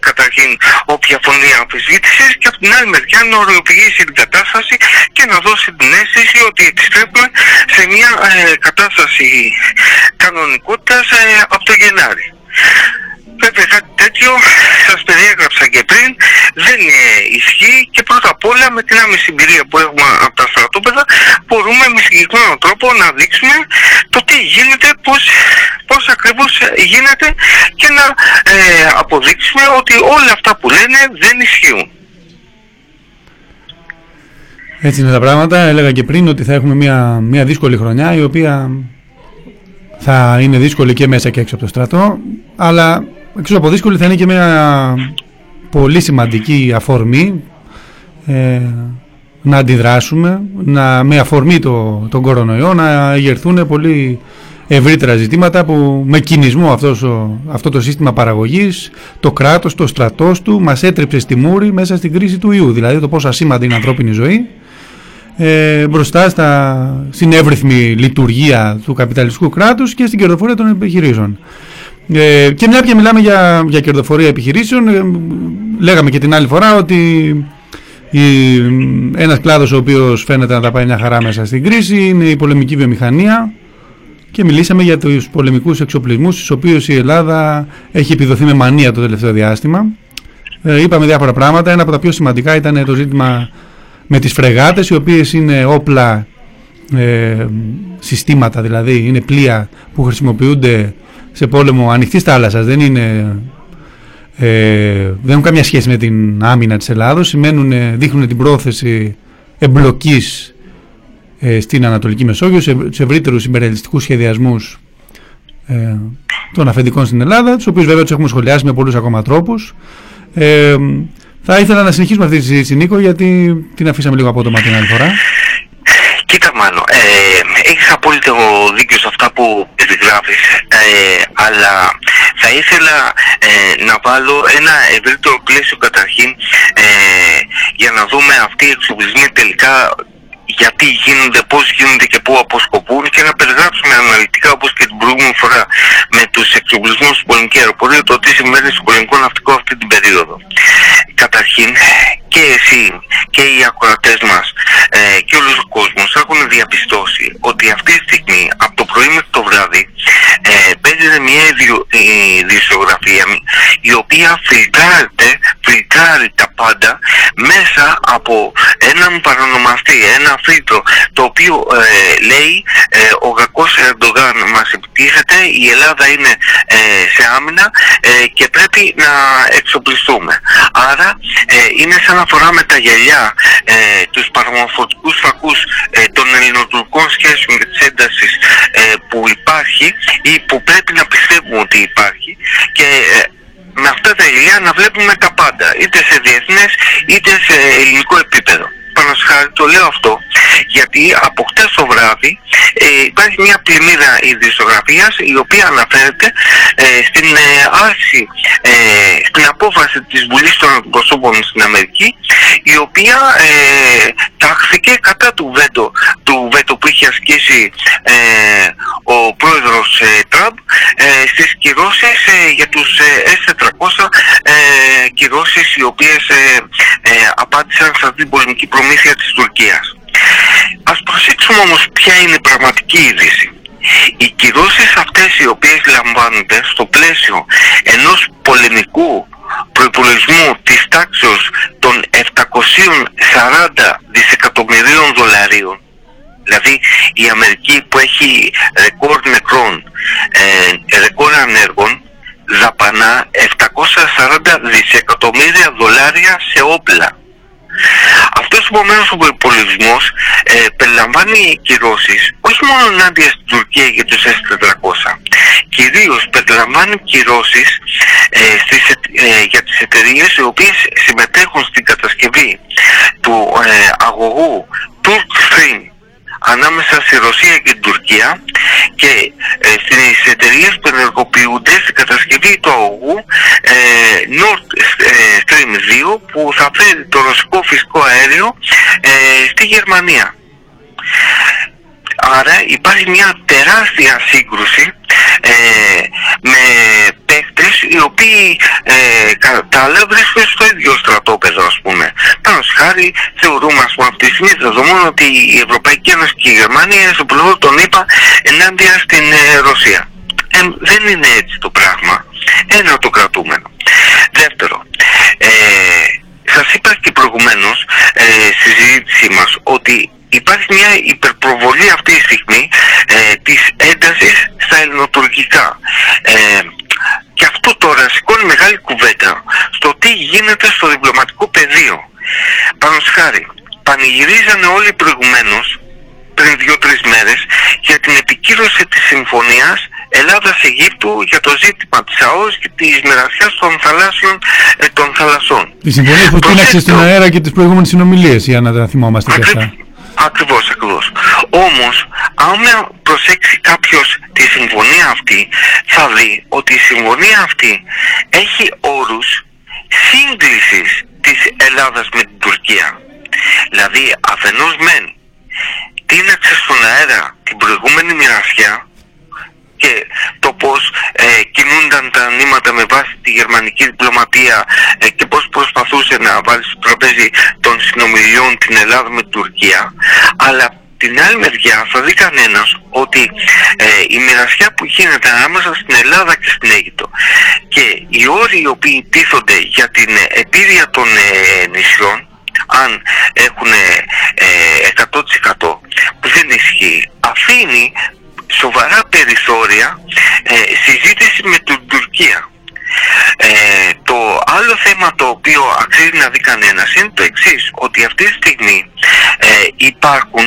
καταρχήν όποια φωνή αμφισβήτησης και από την άλλη μεριά να οριοποιήσει την κατάσταση και να δώσει την αίσθηση ότι επιστρέφουμε σε μια κατάσταση κανονικότητας από το Γενάρη. Βέβαια κάτι τέτοιο σας περιέγραψα και πριν δεν ισχύει και πρώτα απ' όλα με την άμεση εμπειρία που έχουμε από τα στρατόπεδα μπορούμε με συγκεκριμένο τρόπο να δείξουμε το τι γίνεται, πώς, πώς ακριβώς γίνεται και να ε, αποδείξουμε ότι όλα αυτά που λένε δεν ισχύουν. Έτσι είναι τα πράγματα. Έλεγα και πριν ότι θα έχουμε μια, μια δύσκολη χρονιά η οποία θα είναι δύσκολη και μέσα και έξω από το στρατό αλλά Εξω από δύσκολη θα είναι και μια πολύ σημαντική αφορμή ε, να αντιδράσουμε, να, με αφορμή το, τον κορονοϊό να εγερθούν πολύ ευρύτερα ζητήματα που με κινησμό αυτός αυτό το σύστημα παραγωγής, το κράτος, το στρατός του μας έτρεψε στη μούρη μέσα στην κρίση του ιού, δηλαδή το πόσο ασήμαντη είναι η ανθρώπινη ζωή ε, μπροστά στα, στην εύρυθμη λειτουργία του καπιταλιστικού κράτους και στην κερδοφορία των επιχειρήσεων. Ε, και μια και μιλάμε για, για κερδοφορία επιχειρήσεων, ε, λέγαμε και την άλλη φορά ότι η, ένας κλάδος ο οποίος φαίνεται να τα πάει μια χαρά μέσα στην κρίση είναι η πολεμική βιομηχανία και μιλήσαμε για τους πολεμικούς εξοπλισμούς στους οποίους η Ελλάδα έχει επιδοθεί με μανία το τελευταίο διάστημα. Ε, είπαμε διάφορα πράγματα, ένα από τα πιο σημαντικά ήταν το ζήτημα με τις φρεγάτες οι οποίες είναι όπλα ε, συστήματα δηλαδή, είναι πλοία που χρησιμοποιούνται σε πόλεμο ανοιχτής θάλασσας. Δεν είναι. Ε, δεν έχουν καμία σχέση με την άμυνα της Ελλάδος σημαίνουν, δείχνουν την πρόθεση εμπλοκής ε, στην Ανατολική Μεσόγειο σε, σε ευρύτερους συμπεριλιστικούς σχεδιασμούς ε, των αφεντικών στην Ελλάδα τους οποίους βέβαια τους έχουμε σχολιάσει με πολλούς ακόμα τρόπους ε, θα ήθελα να συνεχίσουμε αυτή τη συζήτηση Νίκο γιατί την αφήσαμε λίγο απότομα την άλλη φορά Κοίτα Μάνο, ε, έχεις απόλυτο δίκιο σε αυτά που περιγράφεις, ε, αλλά θα ήθελα ε, να βάλω ένα ευρύτερο πλαίσιο καταρχήν ε, για να δούμε αυτοί οι εξοπλισμοί τελικά γιατί γίνονται, πώς γίνονται και πού αποσκοπούν και να περιγράψουμε αναλυτικά όπως και την προηγούμενη φορά με τους εξοπλισμούς του πολεμική αεροπορία το τι συμβαίνει στο πολεμικό ναυτικό αυτή την περίοδο. Καταρχήν και εσύ και οι ακροατές μας ε, και όλος ο κόσμος έχουν διαπιστώσει ότι αυτή τη στιγμή από το πρωί μέχρι το βράδυ ε, παίζεται μια ιδιοσιογραφία η οποία φιλτράρεται, φιλτράρει τα πάντα μέσα από έναν παρονομαστή, ένα φίλτρο το οποίο ε, λέει ε, ο κακός Ερντογάν μας επιτίθεται, η Ελλάδα είναι ε, σε άμυνα και πρέπει να εξοπλιστούμε. Άρα είναι σαν να φοράμε τα γυαλιά, τους παραμορφωτικούς φακούς των ελληνοτουρκών σχέσεων και της έντασης που υπάρχει ή που πρέπει να πιστεύουμε ότι υπάρχει και με αυτά τα ηλιά να βλέπουμε τα πάντα, είτε σε διεθνές είτε σε ελληνικό επίπεδο. Πάνω το λέω αυτό, γιατί από χτες το βράδυ ε, υπάρχει μια πλημμύρα ειδησογραφίας η οποία αναφέρεται ε, στην ε, άρση, ε, στην απόφαση της Βουλής των Προσώπων στην Αμερική η οποία ε, τάχθηκε κατά του βέτο, του βέτο που είχε ασκήσει ο πρόεδρος Τραμπ στις κυρώσεις για τους S400 κυρώσεις οι οποίες απάντησαν στην πολεμική προμήθεια της Τουρκίας. Ας προσέξουμε όμως ποια είναι η πραγματική είδηση. Οι κυρώσεις αυτές οι οποίες λαμβάνονται στο πλαίσιο ενός πολεμικού προϋπολογισμού της τάξεως των 740 δισεκατομμυρίων δολαρίων δηλαδή η Αμερική που έχει ρεκόρ νεκρών, ε, ρεκόρ ανέργων δαπανά 740 δισεκατομμύρια δολάρια σε όπλα. Αυτός επομένως ο προϋπολογισμός ε, περιλαμβάνει κυρώσεις όχι μόνο ενάντια στην Τουρκία για τους S400. Κυρίως περιλαμβάνει κυρώσεις ε, στις, ε, για τις εταιρείες οι οποίες συμμετέχουν στην κατασκευή του ε, αγωγού Turkstream ανάμεσα στη Ρωσία και την Τουρκία και ε, στις εταιρείες που ενεργοποιούνται στην κατασκευή του αγωγού ε, Nord Stream 2 που θα φέρει το ρωσικό φυσικό αέριο ε, στη Γερμανία. Άρα υπάρχει μια τεράστια σύγκρουση ε, με παίκτες οι οποίοι ε, κατά βρίσκονται στο ίδιο στρατόπεδο ας πούμε. Πάνω χάρη θεωρούμε ας πούμε αυτή τη στιγμή δεδομένου ότι η Ευρωπαϊκή Ένωση και η Γερμανία είναι στο πλευρό τον είπα ενάντια στην ε, Ρωσία. Ε, δεν είναι έτσι το πράγμα. Ένα το κρατούμενο. Δεύτερο, ε, σας είπα και προηγουμένως ε, στη συζήτησή μας ότι υπάρχει μια υπερπροβολή αυτή τη στιγμή ε, της έντασης στα ελληνοτουρκικά. Ε, και αυτό τώρα σηκώνει μεγάλη κουβέντα στο τι γίνεται στο διπλωματικό πεδίο. Πάνω σχάρι, πανηγυρίζανε όλοι προηγουμένως πριν δύο-τρεις μέρες για την επικύρωση της συμφωνίας Ελλάδας-Αιγύπτου για το ζήτημα της ΑΟΣ και της μοιρασιάς των θαλάσσιων ε, των θαλασσών. Η συμφωνία που τίναξε στην αέρα και τις προηγούμενες συνομιλίες, για να τα θυμόμαστε και αυτά. Ακριβώς, ακριβώς. Όμως, αν προσέξει κάποιος τη συμφωνία αυτή, θα δει ότι η συμφωνία αυτή έχει όρους σύγκλησης της Ελλάδας με την Τουρκία. Δηλαδή, αφενός μεν, τίναξε στον αέρα την προηγούμενη μοιρασιά και το πώς ε, κινούνταν τα νήματα με βάση τη γερμανική διπλωματία ε, και πώς προσπαθούσε να βάλει στο τραπέζι των συνομιλιών την Ελλάδα με την Τουρκία. Αλλά την άλλη μεριά θα δει κανένας ότι ε, η μοιρασιά που γίνεται ανάμεσα στην Ελλάδα και στην Αίγυπτο και οι όροι οι οποίοι τίθονται για την επίδεια των νησιών αν έχουν 100% που δεν ισχύει αφήνει σοβαρά περιθώρια ε, συζήτηση με την Τουρκία. Ε, το άλλο θέμα το οποίο αξίζει να δει κανένας είναι το εξής, ότι αυτή τη στιγμή ε, υπάρχουν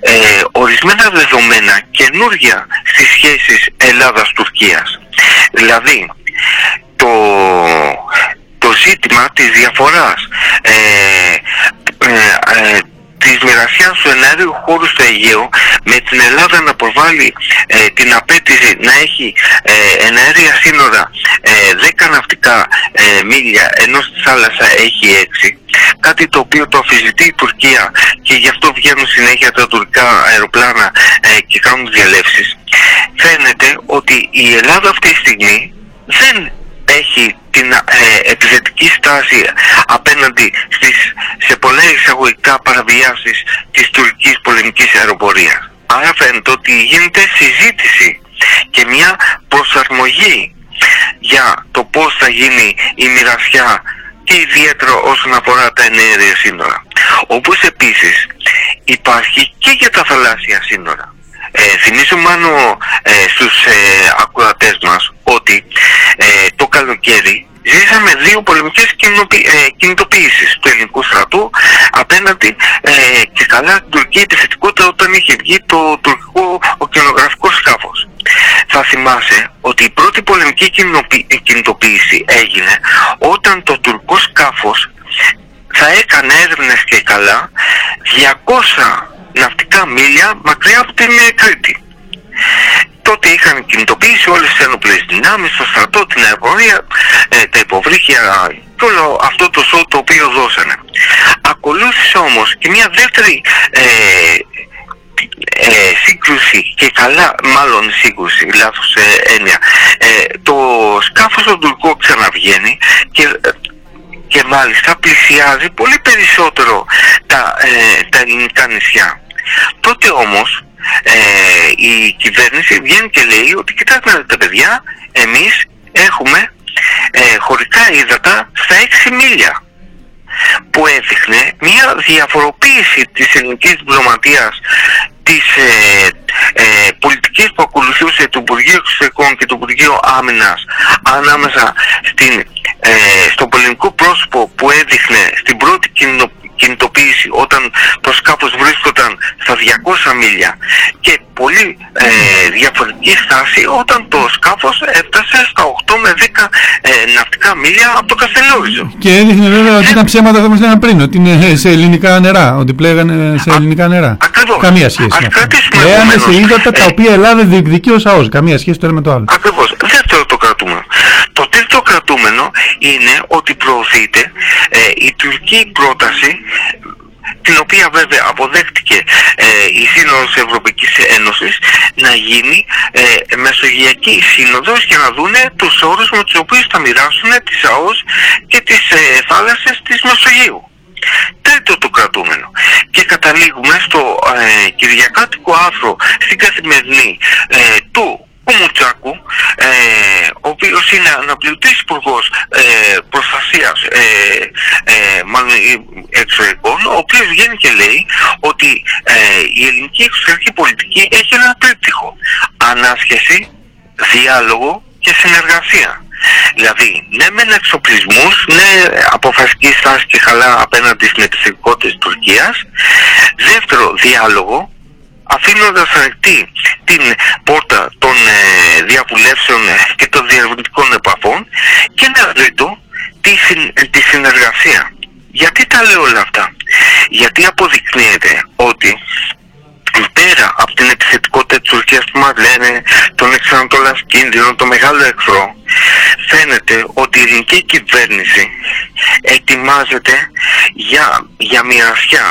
ε, ορισμένα δεδομένα καινούργια στις σχέσεις Ελλάδας-Τουρκίας. Δηλαδή, το, το ζήτημα της διαφοράς ε, ε της μοιρασιάς του εναέριου χώρου στο Αιγαίο με την Ελλάδα να προβάλλει ε, την απέτηση να έχει ε, εναέρια σύνορα ε, 10 ναυτικά ε, μίλια ενώ στη θάλασσα έχει 6 κάτι το οποίο το αφιζητεί η Τουρκία και γι' αυτό βγαίνουν συνέχεια τα τουρκικά αεροπλάνα ε, και κάνουν διαλέψεις. Φαίνεται ότι η Ελλάδα αυτή τη στιγμή δεν έχει την ε, επιθετική στάση απέναντι στις, σε πολλά εισαγωγικά παραβιάσεις της τουρκικής πολεμικής αεροπορίας. Άρα φαίνεται ότι γίνεται συζήτηση και μια προσαρμογή για το πώς θα γίνει η μοιρασιά και ιδιαίτερα όσον αφορά τα ενέργεια σύνορα. Όπως επίσης υπάρχει και για τα θαλάσσια σύνορα. Ε, θυμίζω μάλλον ε, στους ε, ακουρατές μας ότι ε, το καλοκαίρι ζήσαμε δύο πολεμικές ε, κινητοποιήσεις του ελληνικού στρατού απέναντι ε, και καλά την τουρκική επιθετικότητα όταν είχε βγει το τουρκικό οκεανογραφικό σκάφος. Θα θυμάσαι ότι η πρώτη πολεμική κινητοποίηση έγινε όταν το τουρκικό σκάφος θα έκανε έρευνες και καλά 200 ναυτικά μίλια μακριά από την ε, Κρήτη. Τότε είχαν κινητοποιήσει όλες τις ένοπλες δυνάμεις, το στρατό, την αεροπορία, ε, τα υποβρύχια και όλο αυτό το σώμα το οποίο δώσανε. Ακολούθησε όμως και μια δεύτερη ε, ε, σύγκρουση και καλά μάλλον σύγκρουση, λάθος ε, έννοια. Ε, το σκάφος του Τουρκό ξαναβγαίνει και και μάλιστα πλησιάζει πολύ περισσότερο τα, ε, τα ελληνικά νησιά. Τότε όμως ε, η κυβέρνηση βγαίνει και λέει ότι κοιτάξτε τα παιδιά, εμείς έχουμε ε, χωρικά ύδατα στα 6 μίλια που έδειχνε μια διαφοροποίηση της ελληνικής διπλωματίας της ε, ε, πολιτικής που ακολουθούσε το Υπουργείο Εξωτερικών και το Υπουργείο Άμυνας ανάμεσα στην, ε, στο πολιτικό πρόσωπο που έδειχνε στην πρώτη κινητοποίηση όταν το σκάφος βρίσκονταν στα 200 μίλια και πολύ ε, διαφορετική στάση όταν το σκάφος έφτασε στα 8 με 10 ε, ναυτικά μίλια από το Καστελόριζο. Και έδειχνε βέβαια ότι ήταν ψέματα θα μας λέγανε πριν, ότι είναι σε ελληνικά νερά, ότι πλέγανε σε ελληνικά νερά. Ακριβώς. Καμία σχέση. Πλέγανε σε ύδατα τα οποία η Ελλάδα διεκδικεί ως ΑΟΣ. Καμία σχέση το ένα με το άλλο. Ακριβώς. Δεύτερο το κρατούμενο. Το τρίτο κρατούμενο είναι ότι προωθείται ε, η τουρκική πρόταση την οποία βέβαια αποδέχτηκε ε, η Σύνοδος Ευρωπαϊκής Ένωσης να γίνει ε, Μεσογειακή Σύνοδος για να δούνε τους όρους με τους οποίους θα μοιράσουν τις ΑΟΣ και τις ε, θάλασσες της Μεσογείου. Τρίτο το κρατούμενο. Και καταλήγουμε στο ε, κυριακάτικο άρθρο στην καθημερινή ε, του Κουμουτσάκου, ε, ο οποίος είναι αναπληρωτής υπουργός ε, προστασίας ε, ε, μάλλον εξωτερικών, ο οποίος βγαίνει και λέει ότι ε, η ελληνική εξωτερική πολιτική έχει ένα τρίπτυχο. Ανάσχεση, διάλογο και συνεργασία. Δηλαδή, ναι μεν εξοπλισμούς, ναι αποφασική στάση και χαλά απέναντι στην επιθετικότητα της Τουρκίας. Δεύτερο, διάλογο, αφήνοντας ανοιχτή την πόρτα των ε, διαβουλεύσεων και των διερευνητικών επαφών και ένα τρίτο, τη, τη συνεργασία. Γιατί τα λέω όλα αυτά; Γιατί αποδεικνύεται ότι πέρα από την επιθετικότητα της Τουρκίας που μας λένε τον εξανατολάς κίνδυνο, το μεγάλο εχθρό, φαίνεται ότι η ελληνική κυβέρνηση ετοιμάζεται για, για μοιρασιά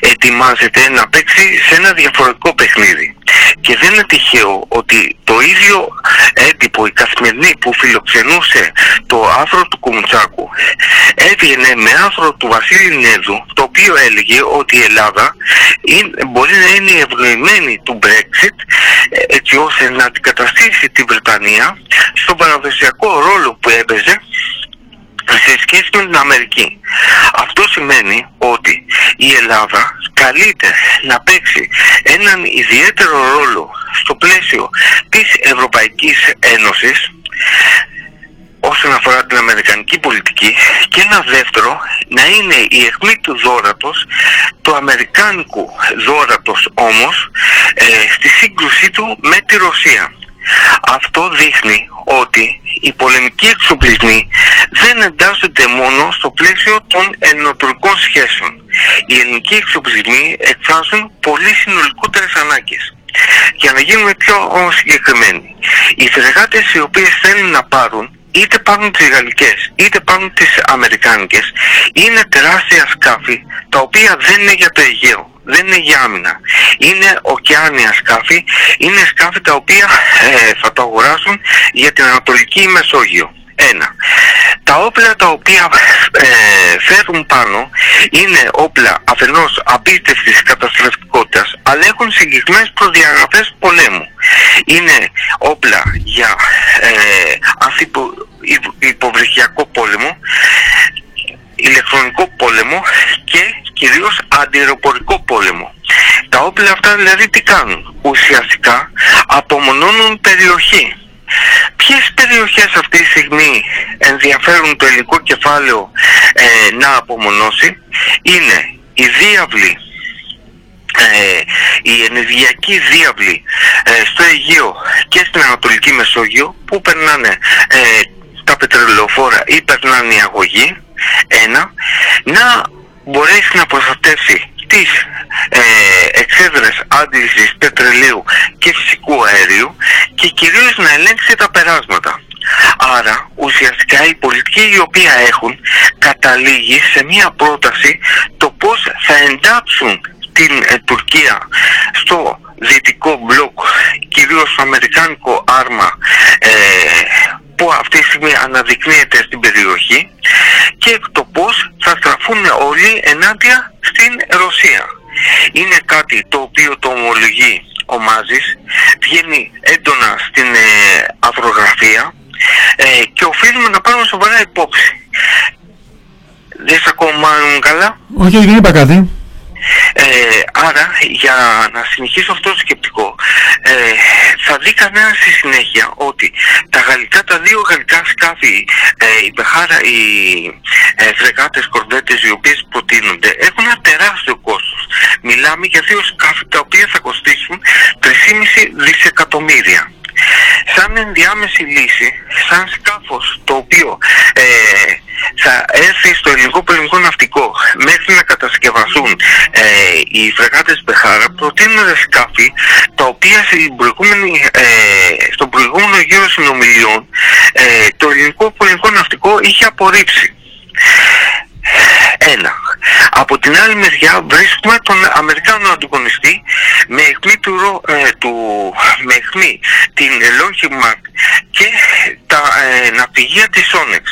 ετοιμάζεται να παίξει σε ένα διαφορετικό παιχνίδι. Και δεν είναι τυχαίο ότι το ίδιο έντυπο, η καθημερινή που φιλοξενούσε το άρθρο του Κουμουτσάκου έβγαινε με άρθρο του Βασίλη Νέδου το οποίο έλεγε ότι η Ελλάδα μπορεί να είναι ευνοημένη του Brexit έτσι ώστε να αντικαταστήσει την Βρετανία στον παραδοσιακό ρόλο που έπαιζε σε σχέση με την Αμερική. Αυτό σημαίνει ότι η Ελλάδα καλείται να παίξει έναν ιδιαίτερο ρόλο στο πλαίσιο της Ευρωπαϊκής Ένωσης όσον αφορά την Αμερικανική πολιτική και ένα δεύτερο να είναι η αιχμή του δόρατος του Αμερικάνικου δόρατος όμως ε, στη σύγκρουσή του με τη Ρωσία. Αυτό δείχνει ότι οι πολεμικοί εξοπλισμοί δεν εντάσσονται μόνο στο πλαίσιο των ελληνοτουρκικών σχέσεων. Οι ελληνικοί εξοπλισμοί εκφράζουν πολύ συνολικότερες ανάγκες. Για να γίνουμε πιο συγκεκριμένοι, οι φρεγάτες οι οποίες θέλουν να πάρουν είτε πάρουν τις γαλλικές είτε πάρουν τις αμερικάνικες είναι τεράστια σκάφη τα οποία δεν είναι για το Αιγαίο δεν είναι για άμυνα. Είναι ωκεάνια σκάφη, είναι σκάφη τα οποία ε, θα το αγοράσουν για την Ανατολική Μεσόγειο. Ένα. Τα όπλα τα οποία ε, φέρουν πάνω είναι όπλα αφενός απίστευτης καταστροφικότητας αλλά έχουν συγκεκριμένες προδιαγραφές πολέμου. Είναι όπλα για ε, υποβρυχιακό πόλεμο, ηλεκτρονικό πόλεμο και κυρίως αντιεροπορικό πόλεμο. Τα όπλα αυτά δηλαδή τι κάνουν; Ουσιαστικά απομονώνουν περιοχή. Ποιες περιοχές αυτή τη στιγμή ενδιαφέρουν το ελληνικό κεφάλαιο ε, να απομονώσει; Είναι η διάβλη, ε, η ενεργειακή διάβλη ε, στο Αιγαίο και στην Ανατολική Μεσόγειο που περνάνε ε, τα πετρελαιοφόρα ή περνάνε οι αγωγοί Ένα, να μπορέσει να προστατεύσει τις ε, εξέδρες άντλησης πετρελαίου και φυσικού αερίου και κυρίως να ελέγξει τα περάσματα. Άρα ουσιαστικά η πολιτική η οποία έχουν καταλήγει σε μια πρόταση το πώς θα εντάξουν την ε, Τουρκία στο δυτικό μπλοκ, κυρίως στο αμερικάνικο άρμα ε, που αυτή τη στιγμή αναδεικνύεται στην περιοχή και το πώς θα στραφούν όλοι ενάντια στην Ρωσία. Είναι κάτι το οποίο το ομολογεί ο Μάζης, βγαίνει έντονα στην ε, ε, και οφείλουμε να πάρουμε σοβαρά υπόψη. Δεν σε ακόμα καλά. Όχι, δεν είπα κάτι. Ε, άρα, για να συνεχίσω αυτό το σκεπτικό, ε, θα δει κανένας στη συνέχεια ότι τα γαλλικά, τα δύο γαλλικά σκάφη, ε, η Μπεχάρα, οι ε, φρεγάτες κορδέτες οι οποίες προτείνονται, έχουν ένα τεράστιο κόστος. Μιλάμε για δύο σκάφη τα οποία θα κοστίσουν 3,5 δισεκατομμύρια σαν ενδιάμεση λύση, σαν σκάφος το οποίο ε, θα έρθει στο ελληνικό πολιτικό ναυτικό μέχρι να κατασκευαστούν ε, οι φρεγάτες Μπεχάρα προτείνονται σκάφη τα οποία στην προηγούμενη, ε, στον προηγούμενο γύρο συνομιλιών ε, το ελληνικό πολιτικό ναυτικό είχε απορρίψει. Ένα. Από την άλλη μεριά βρίσκουμε τον Αμερικάνο ανταγωνιστή με αιχμή, του, ε, του, με αιχμή την Lockheed και τα ε, ναυπηγεία της Onyx.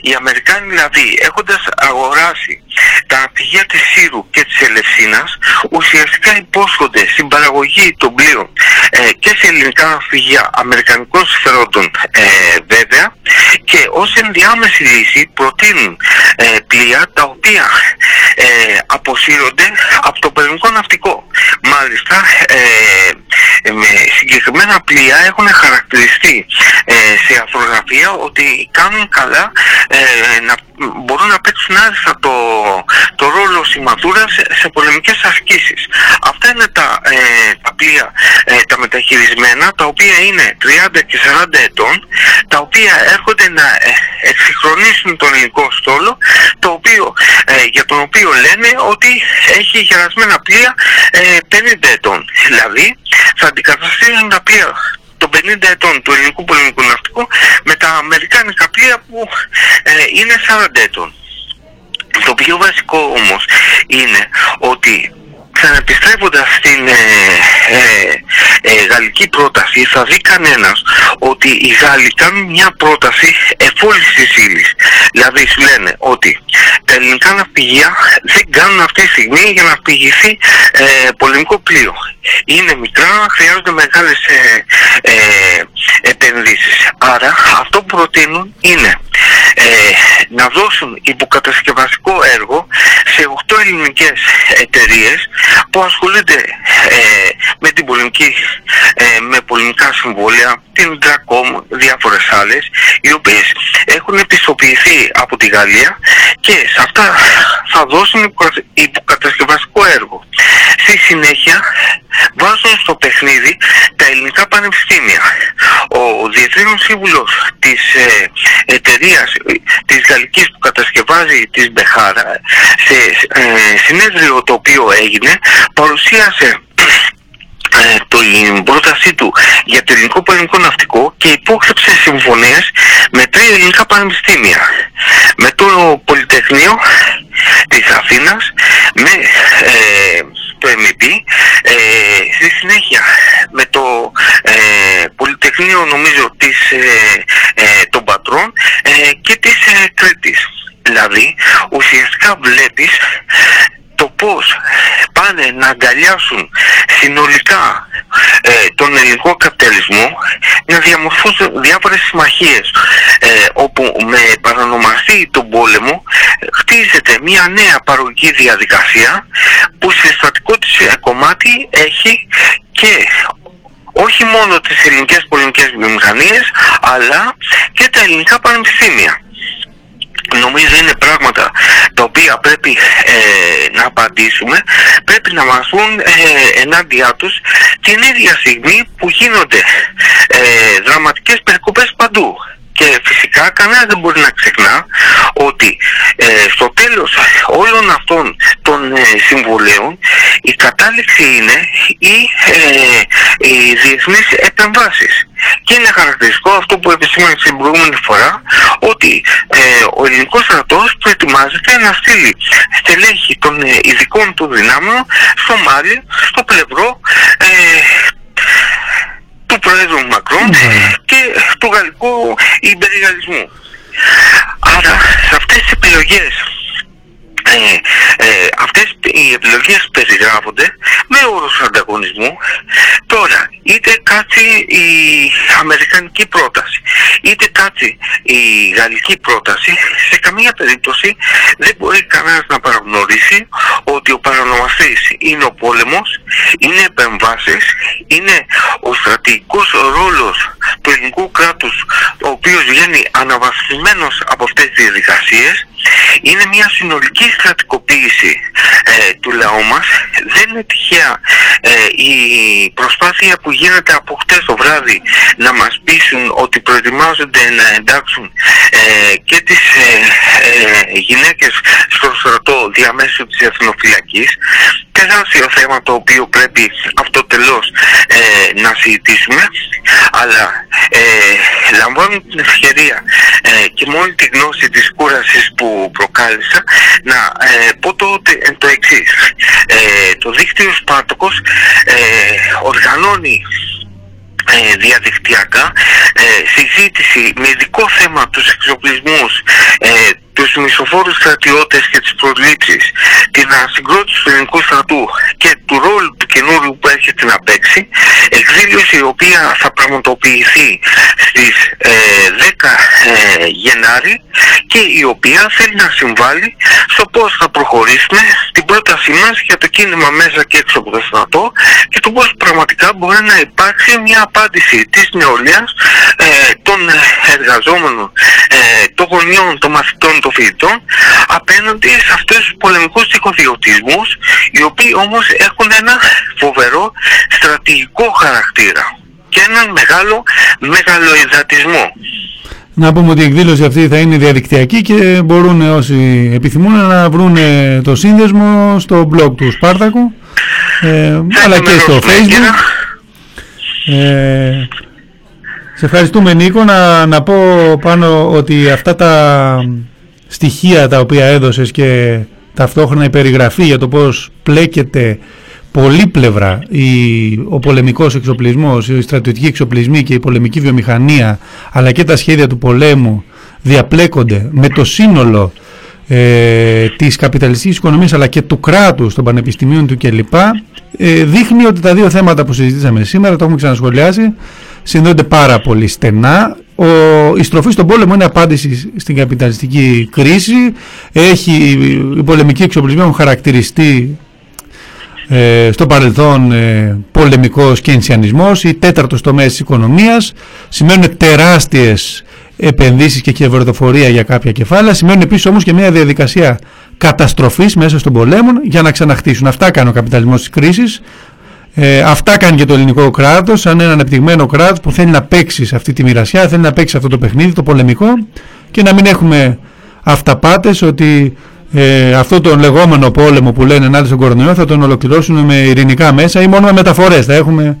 Οι Αμερικάνοι δηλαδή έχοντας αγοράσει τα ναυπηγεία της Σύρου και της Ελευσίνας ουσιαστικά υπόσχονται στην παραγωγή των πλοίων ε, και σε ελληνικά ναυπηγεία αμερικανικών συμφερόντων ε, βέβαια και ως ενδιάμεση λύση προτείνουν ε, πλοία τα οποία ε, αποσύρονται από το ελληνικό ναυτικό. Μάλιστα ε, με συγκεκριμένα πλοία έχουν χαρακτηριστεί ε, σε αφρογραφία ότι κάνουν καλά ε, να μπορούν να παίξουν άριστα το, το ρόλο σημαδούρας σε, σε πολεμικές ασκήσεις. Αυτά είναι τα, ε, τα πλοία ε, τα μεταχειρισμένα, τα οποία είναι 30 και 40 ετών, τα οποία έρχονται να ε, εξυγχρονίσουν τον ελληνικό στόλο, το οποίο, για τον οποίο λένε ότι έχει γερασμένα πλοία 50 ετών. Δηλαδή θα αντικαταστήσουν τα πλοία των 50 ετών του ελληνικού πολεμικού ναυτικού με τα αμερικάνικα πλοία που ε, είναι 40 ετών. Το πιο βασικό όμως είναι ότι ξαναεπιστρέφοντας στην ε, ε, ε, γαλλική πρόταση θα δει κανένας ότι οι Γάλλοι κάνουν μια πρόταση εφόλησης ύλης. Δηλαδή σου λένε ότι τα ελληνικά ναυπηγεία δεν κάνουν αυτή τη στιγμή για να πηγηθεί ε, πολεμικό πλοίο. Είναι μικρά, χρειάζονται μεγάλες ε, ε, επενδύσεις. Άρα αυτό που προτείνουν είναι ε, να δώσουν υποκατασκευαστικό έργο σε 8 ελληνικές εταιρείες που ασχολούνται ε, με την πολεμική, ε, με πολεμικά συμβόλαια, την Dracom, διάφορες άλλες, οι οποίες έχουν επιστοποιηθεί από τη Γαλλία και σε αυτά θα δώσουν υποκατασκευαστικό έργο. Στη συνέχεια βάζουν στο παιχνίδι τα ελληνικά πανεπιστήμια. Ο Διευθύνων Σύμβουλος της ε, εταιρείας της Γαλλικής που κατασκευάζει της Μπεχάρα σε ε, συνέδριο το οποίο έγινε παρουσίασε ε, την πρότασή του για το ελληνικό πολεμικό ναυτικό και υπόκρυψε συμφωνίες με τρία ελληνικά πανεπιστήμια. Με το Πολυτεχνείο της Αθήνας, με ε, το MEP, ε, στη συνέχεια με το ε, Πολυτεχνείο νομίζω της, ε, ε των Πατρών και της Κρήτης. Δηλαδή ουσιαστικά βλέπεις το πώς πάνε να αγκαλιάσουν συνολικά ε, τον ελληνικό καπιταλισμό να διαμορφώσουν διάφορες συμμαχίες ε, όπου με παρανομαστεί τον πόλεμο χτίζεται μια νέα παρογική διαδικασία που συστατικό της κομμάτι έχει και όχι μόνο τις ελληνικές πολεμικές βιομηχανίες αλλά και τα ελληνικά πανεπιστήμια νομίζω είναι πράγματα τα οποία πρέπει ε, να απαντήσουμε. Πρέπει να μας δουν ε, ενάντια τους την ίδια στιγμή που γίνονται ε, δραματικές περικοπές παντού και φυσικά φυσικά κανένας δεν μπορεί να ξεχνά ότι ε, στο τέλος όλων αυτών των ε, συμβολέων η κατάληξη είναι οι, ε, οι διεθνείς επεμβάσεις. Και είναι χαρακτηριστικό αυτό που επισήμανε την προηγούμενη φορά ότι ε, ο ελληνικός στρατός προετοιμάζεται να στείλει στελέχη των ε, ειδικών του δυνάμεων στο Μάλι, στο πλευρό ε, του Πρόεδρου Μακρόν ναι. και του γαλλικού υπεριαλισμού. Άρα σε αυτές τις επιλογές ε, ε, αυτές οι επιλογές περιγράφονται με όρους ανταγωνισμού. Τώρα, είτε κάτσει η αμερικανική πρόταση, είτε κάτσει η γαλλική πρόταση, σε καμία περίπτωση δεν μπορεί κανένας να παραγνωρίσει ότι ο παρανομαστής είναι ο πόλεμος, είναι επεμβάσεις, είναι ο στρατηγικός ρόλος του ελληνικού κράτους, ο οποίος βγαίνει αναβασισμένος από αυτές τις διαδικασίες είναι μια συνολική στρατικοποίηση ε, του λαού μας. Δεν είναι τυχαία ε, η προσπάθεια που γίνεται από χτες το βράδυ να μας πείσουν ότι προετοιμάζονται να εντάξουν ε, και τις γυναίκες στο στρατό διαμέσου της εθνοφυλακής τεράστιο θέμα το οποίο πρέπει αυτοτελώς ε, να συζητήσουμε αλλά ε, λαμβάνω την ευκαιρία ε, και μόλι τη γνώση της κούρασης που προκάλεσα να ε, πω το, το εξής. Ε, το δίκτυο Σπάρτοκος οργανώνει ε, διαδικτυακά ε, συζήτηση με ειδικό θέμα τους εξοπλισμούς ε, τους μισοφόρους στρατιώτες και τις προλήψεις, την ασυγκρότηση του ελληνικού στρατού και του ρόλου του καινούριου που έρχεται να παίξει, εκδήλωση η οποία θα πραγματοποιηθεί στις 10 ε, Γενάρη και η οποία θέλει να συμβάλλει στο πώς θα προχωρήσουμε στην πρότασή μας για το κίνημα μέσα και έξω από το στρατό και το πώς πραγματικά μπορεί να υπάρξει μια απάντηση της νεολαίας ε, των εργαζόμενων, ε, των γονιών, των μαθητών, των φοιτητών απέναντι σε αυτούς τους πολεμικούς τυχοδιωτισμούς οι οποίοι όμως έχουν ένα φοβερό στρατηγικό χαρακτήρα και έναν μεγάλο μεγαλοειδατισμό. Να πούμε ότι η εκδήλωση αυτή θα είναι διαδικτυακή και μπορούν όσοι επιθυμούν να βρουν το σύνδεσμο στο blog του Σπάρτακου ε, αλλά και στο facebook. Ε, σε ευχαριστούμε Νίκο να, να πω πάνω ότι αυτά τα στοιχεία τα οποία έδωσες και ταυτόχρονα η περιγραφή για το πώς πλέκεται πολύπλευρα η, ο πολεμικός εξοπλισμός, οι στρατιωτικοί εξοπλισμοί και η πολεμική βιομηχανία αλλά και τα σχέδια του πολέμου διαπλέκονται με το σύνολο ε, της καπιταλιστικής οικονομίας αλλά και του κράτους των πανεπιστημίων του κλπ. Ε, δείχνει ότι τα δύο θέματα που συζητήσαμε σήμερα το έχουμε ξανασχολιάσει συνδέονται πάρα πολύ στενά. Ο, η στροφή στον πόλεμο είναι απάντηση στην καπιταλιστική κρίση. Έχει η πολεμική εξοπλισμή έχουν χαρακτηριστεί ε, στο παρελθόν ε, πολεμικός και ενσιανισμός ή τέταρτος τομέας της οικονομίας σημαίνουν τεράστιες επενδύσεις και κερδοφορία για κάποια κεφάλαια. Σημαίνουν επίσης όμως και μια διαδικασία καταστροφής μέσα στον πολέμο για να ξαναχτίσουν. Αυτά κάνει ο καπιταλισμός της κρίσης ε, αυτά κάνει και το ελληνικό κράτος σαν ένα ανεπτυγμένο κράτος που θέλει να παίξει σε αυτή τη μοιρασιά θέλει να παίξει αυτό το παιχνίδι το πολεμικό και να μην έχουμε αυταπάτες ότι ε, αυτό τον λεγόμενο πόλεμο που λένε ενάντια στον κορονοϊό θα τον ολοκληρώσουν με ειρηνικά μέσα ή μόνο με μεταφορές. Θα έχουμε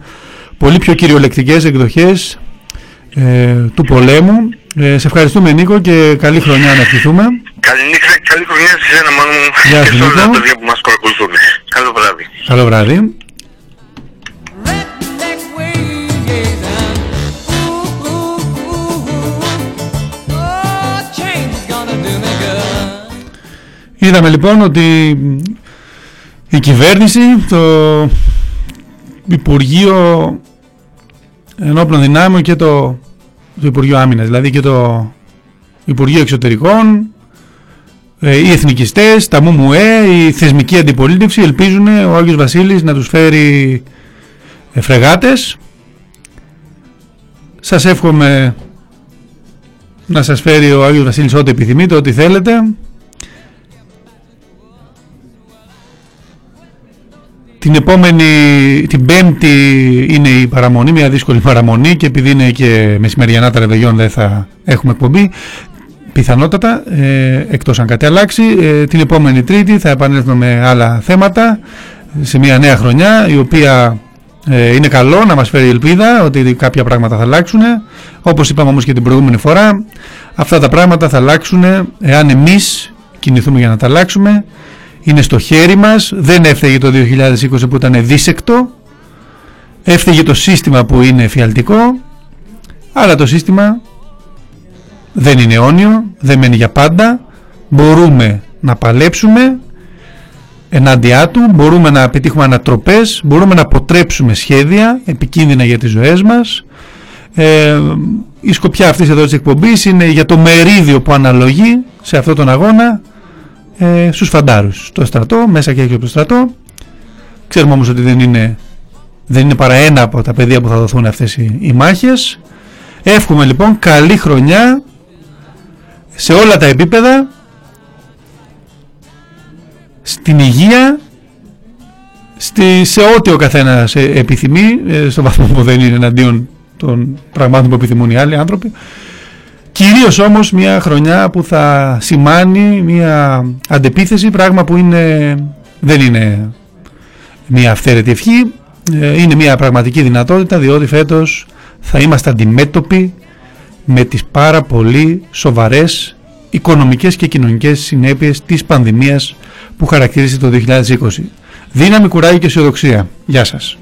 πολύ πιο κυριολεκτικές εκδοχές ε, του πολέμου. Ε, σε ευχαριστούμε Νίκο και καλή χρονιά να ευχηθούμε. Καλή, νύχτα, καλή χρονιά σε ένα μόνο και σε όλα τα παιδιά που μας παρακολουθούν. Καλό βράδυ. Καλό βράδυ. Είδαμε λοιπόν ότι η κυβέρνηση, το Υπουργείο Ενόπλων Δυνάμεων και το, το Υπουργείο Άμυνας, δηλαδή και το Υπουργείο Εξωτερικών, ε, οι εθνικιστές, τα ΜΟΜΟΕ, η θεσμική αντιπολίτευση ελπίζουν ο Άγιος Βασίλης να τους φέρει φρεγάτες. Σας εύχομαι να σας φέρει ο Άγιος Βασίλης ό,τι επιθυμείτε, ό,τι θέλετε. Την επόμενη, την πέμπτη είναι η παραμονή, μια δύσκολη παραμονή και επειδή είναι και μεσημεριανά τα ρεβεγιόν δεν θα έχουμε εκπομπή. Πιθανότατα, ε, εκτός αν κάτι αλλάξει, ε, την επόμενη τρίτη θα επανέλθουμε με άλλα θέματα σε μια νέα χρονιά η οποία ε, είναι καλό να μας φέρει ελπίδα ότι κάποια πράγματα θα αλλάξουν. Όπως είπαμε όμως και την προηγούμενη φορά, αυτά τα πράγματα θα αλλάξουν εάν εμείς κινηθούμε για να τα αλλάξουμε είναι στο χέρι μας, δεν έφταιγε το 2020 που ήταν δίσεκτο, έφταιγε το σύστημα που είναι εφιαλτικό, αλλά το σύστημα δεν είναι αιώνιο, δεν μένει για πάντα, μπορούμε να παλέψουμε ενάντια του, μπορούμε να πετύχουμε ανατροπές, μπορούμε να αποτρέψουμε σχέδια επικίνδυνα για τις ζωές μας. Ε, η σκοπιά αυτής εδώ της εκπομπής είναι για το μερίδιο που αναλογεί σε αυτόν τον αγώνα ε, στους φαντάρους, στο στρατό, μέσα και έξω από το στρατό. Ξέρουμε όμως ότι δεν είναι, δεν είναι παρά ένα από τα παιδεία που θα δοθούν αυτές οι, οι μάχες. Εύχομαι λοιπόν καλή χρονιά σε όλα τα επίπεδα, στην υγεία, στη, σε ό,τι ο καθένας ε, επιθυμεί, ε, στο βαθμό που δεν είναι εναντίον των πραγμάτων που επιθυμούν οι άλλοι άνθρωποι. Κυρίως όμως μια χρονιά που θα σημάνει μια αντεπίθεση, πράγμα που είναι, δεν είναι μια αυθαίρετη ευχή, ε, είναι μια πραγματική δυνατότητα διότι φέτος θα είμαστε αντιμέτωποι με τις πάρα πολύ σοβαρές οικονομικές και κοινωνικές συνέπειες της πανδημίας που χαρακτήρισε το 2020. Δύναμη, κουράγιο και αισιοδοξία. Γεια σας.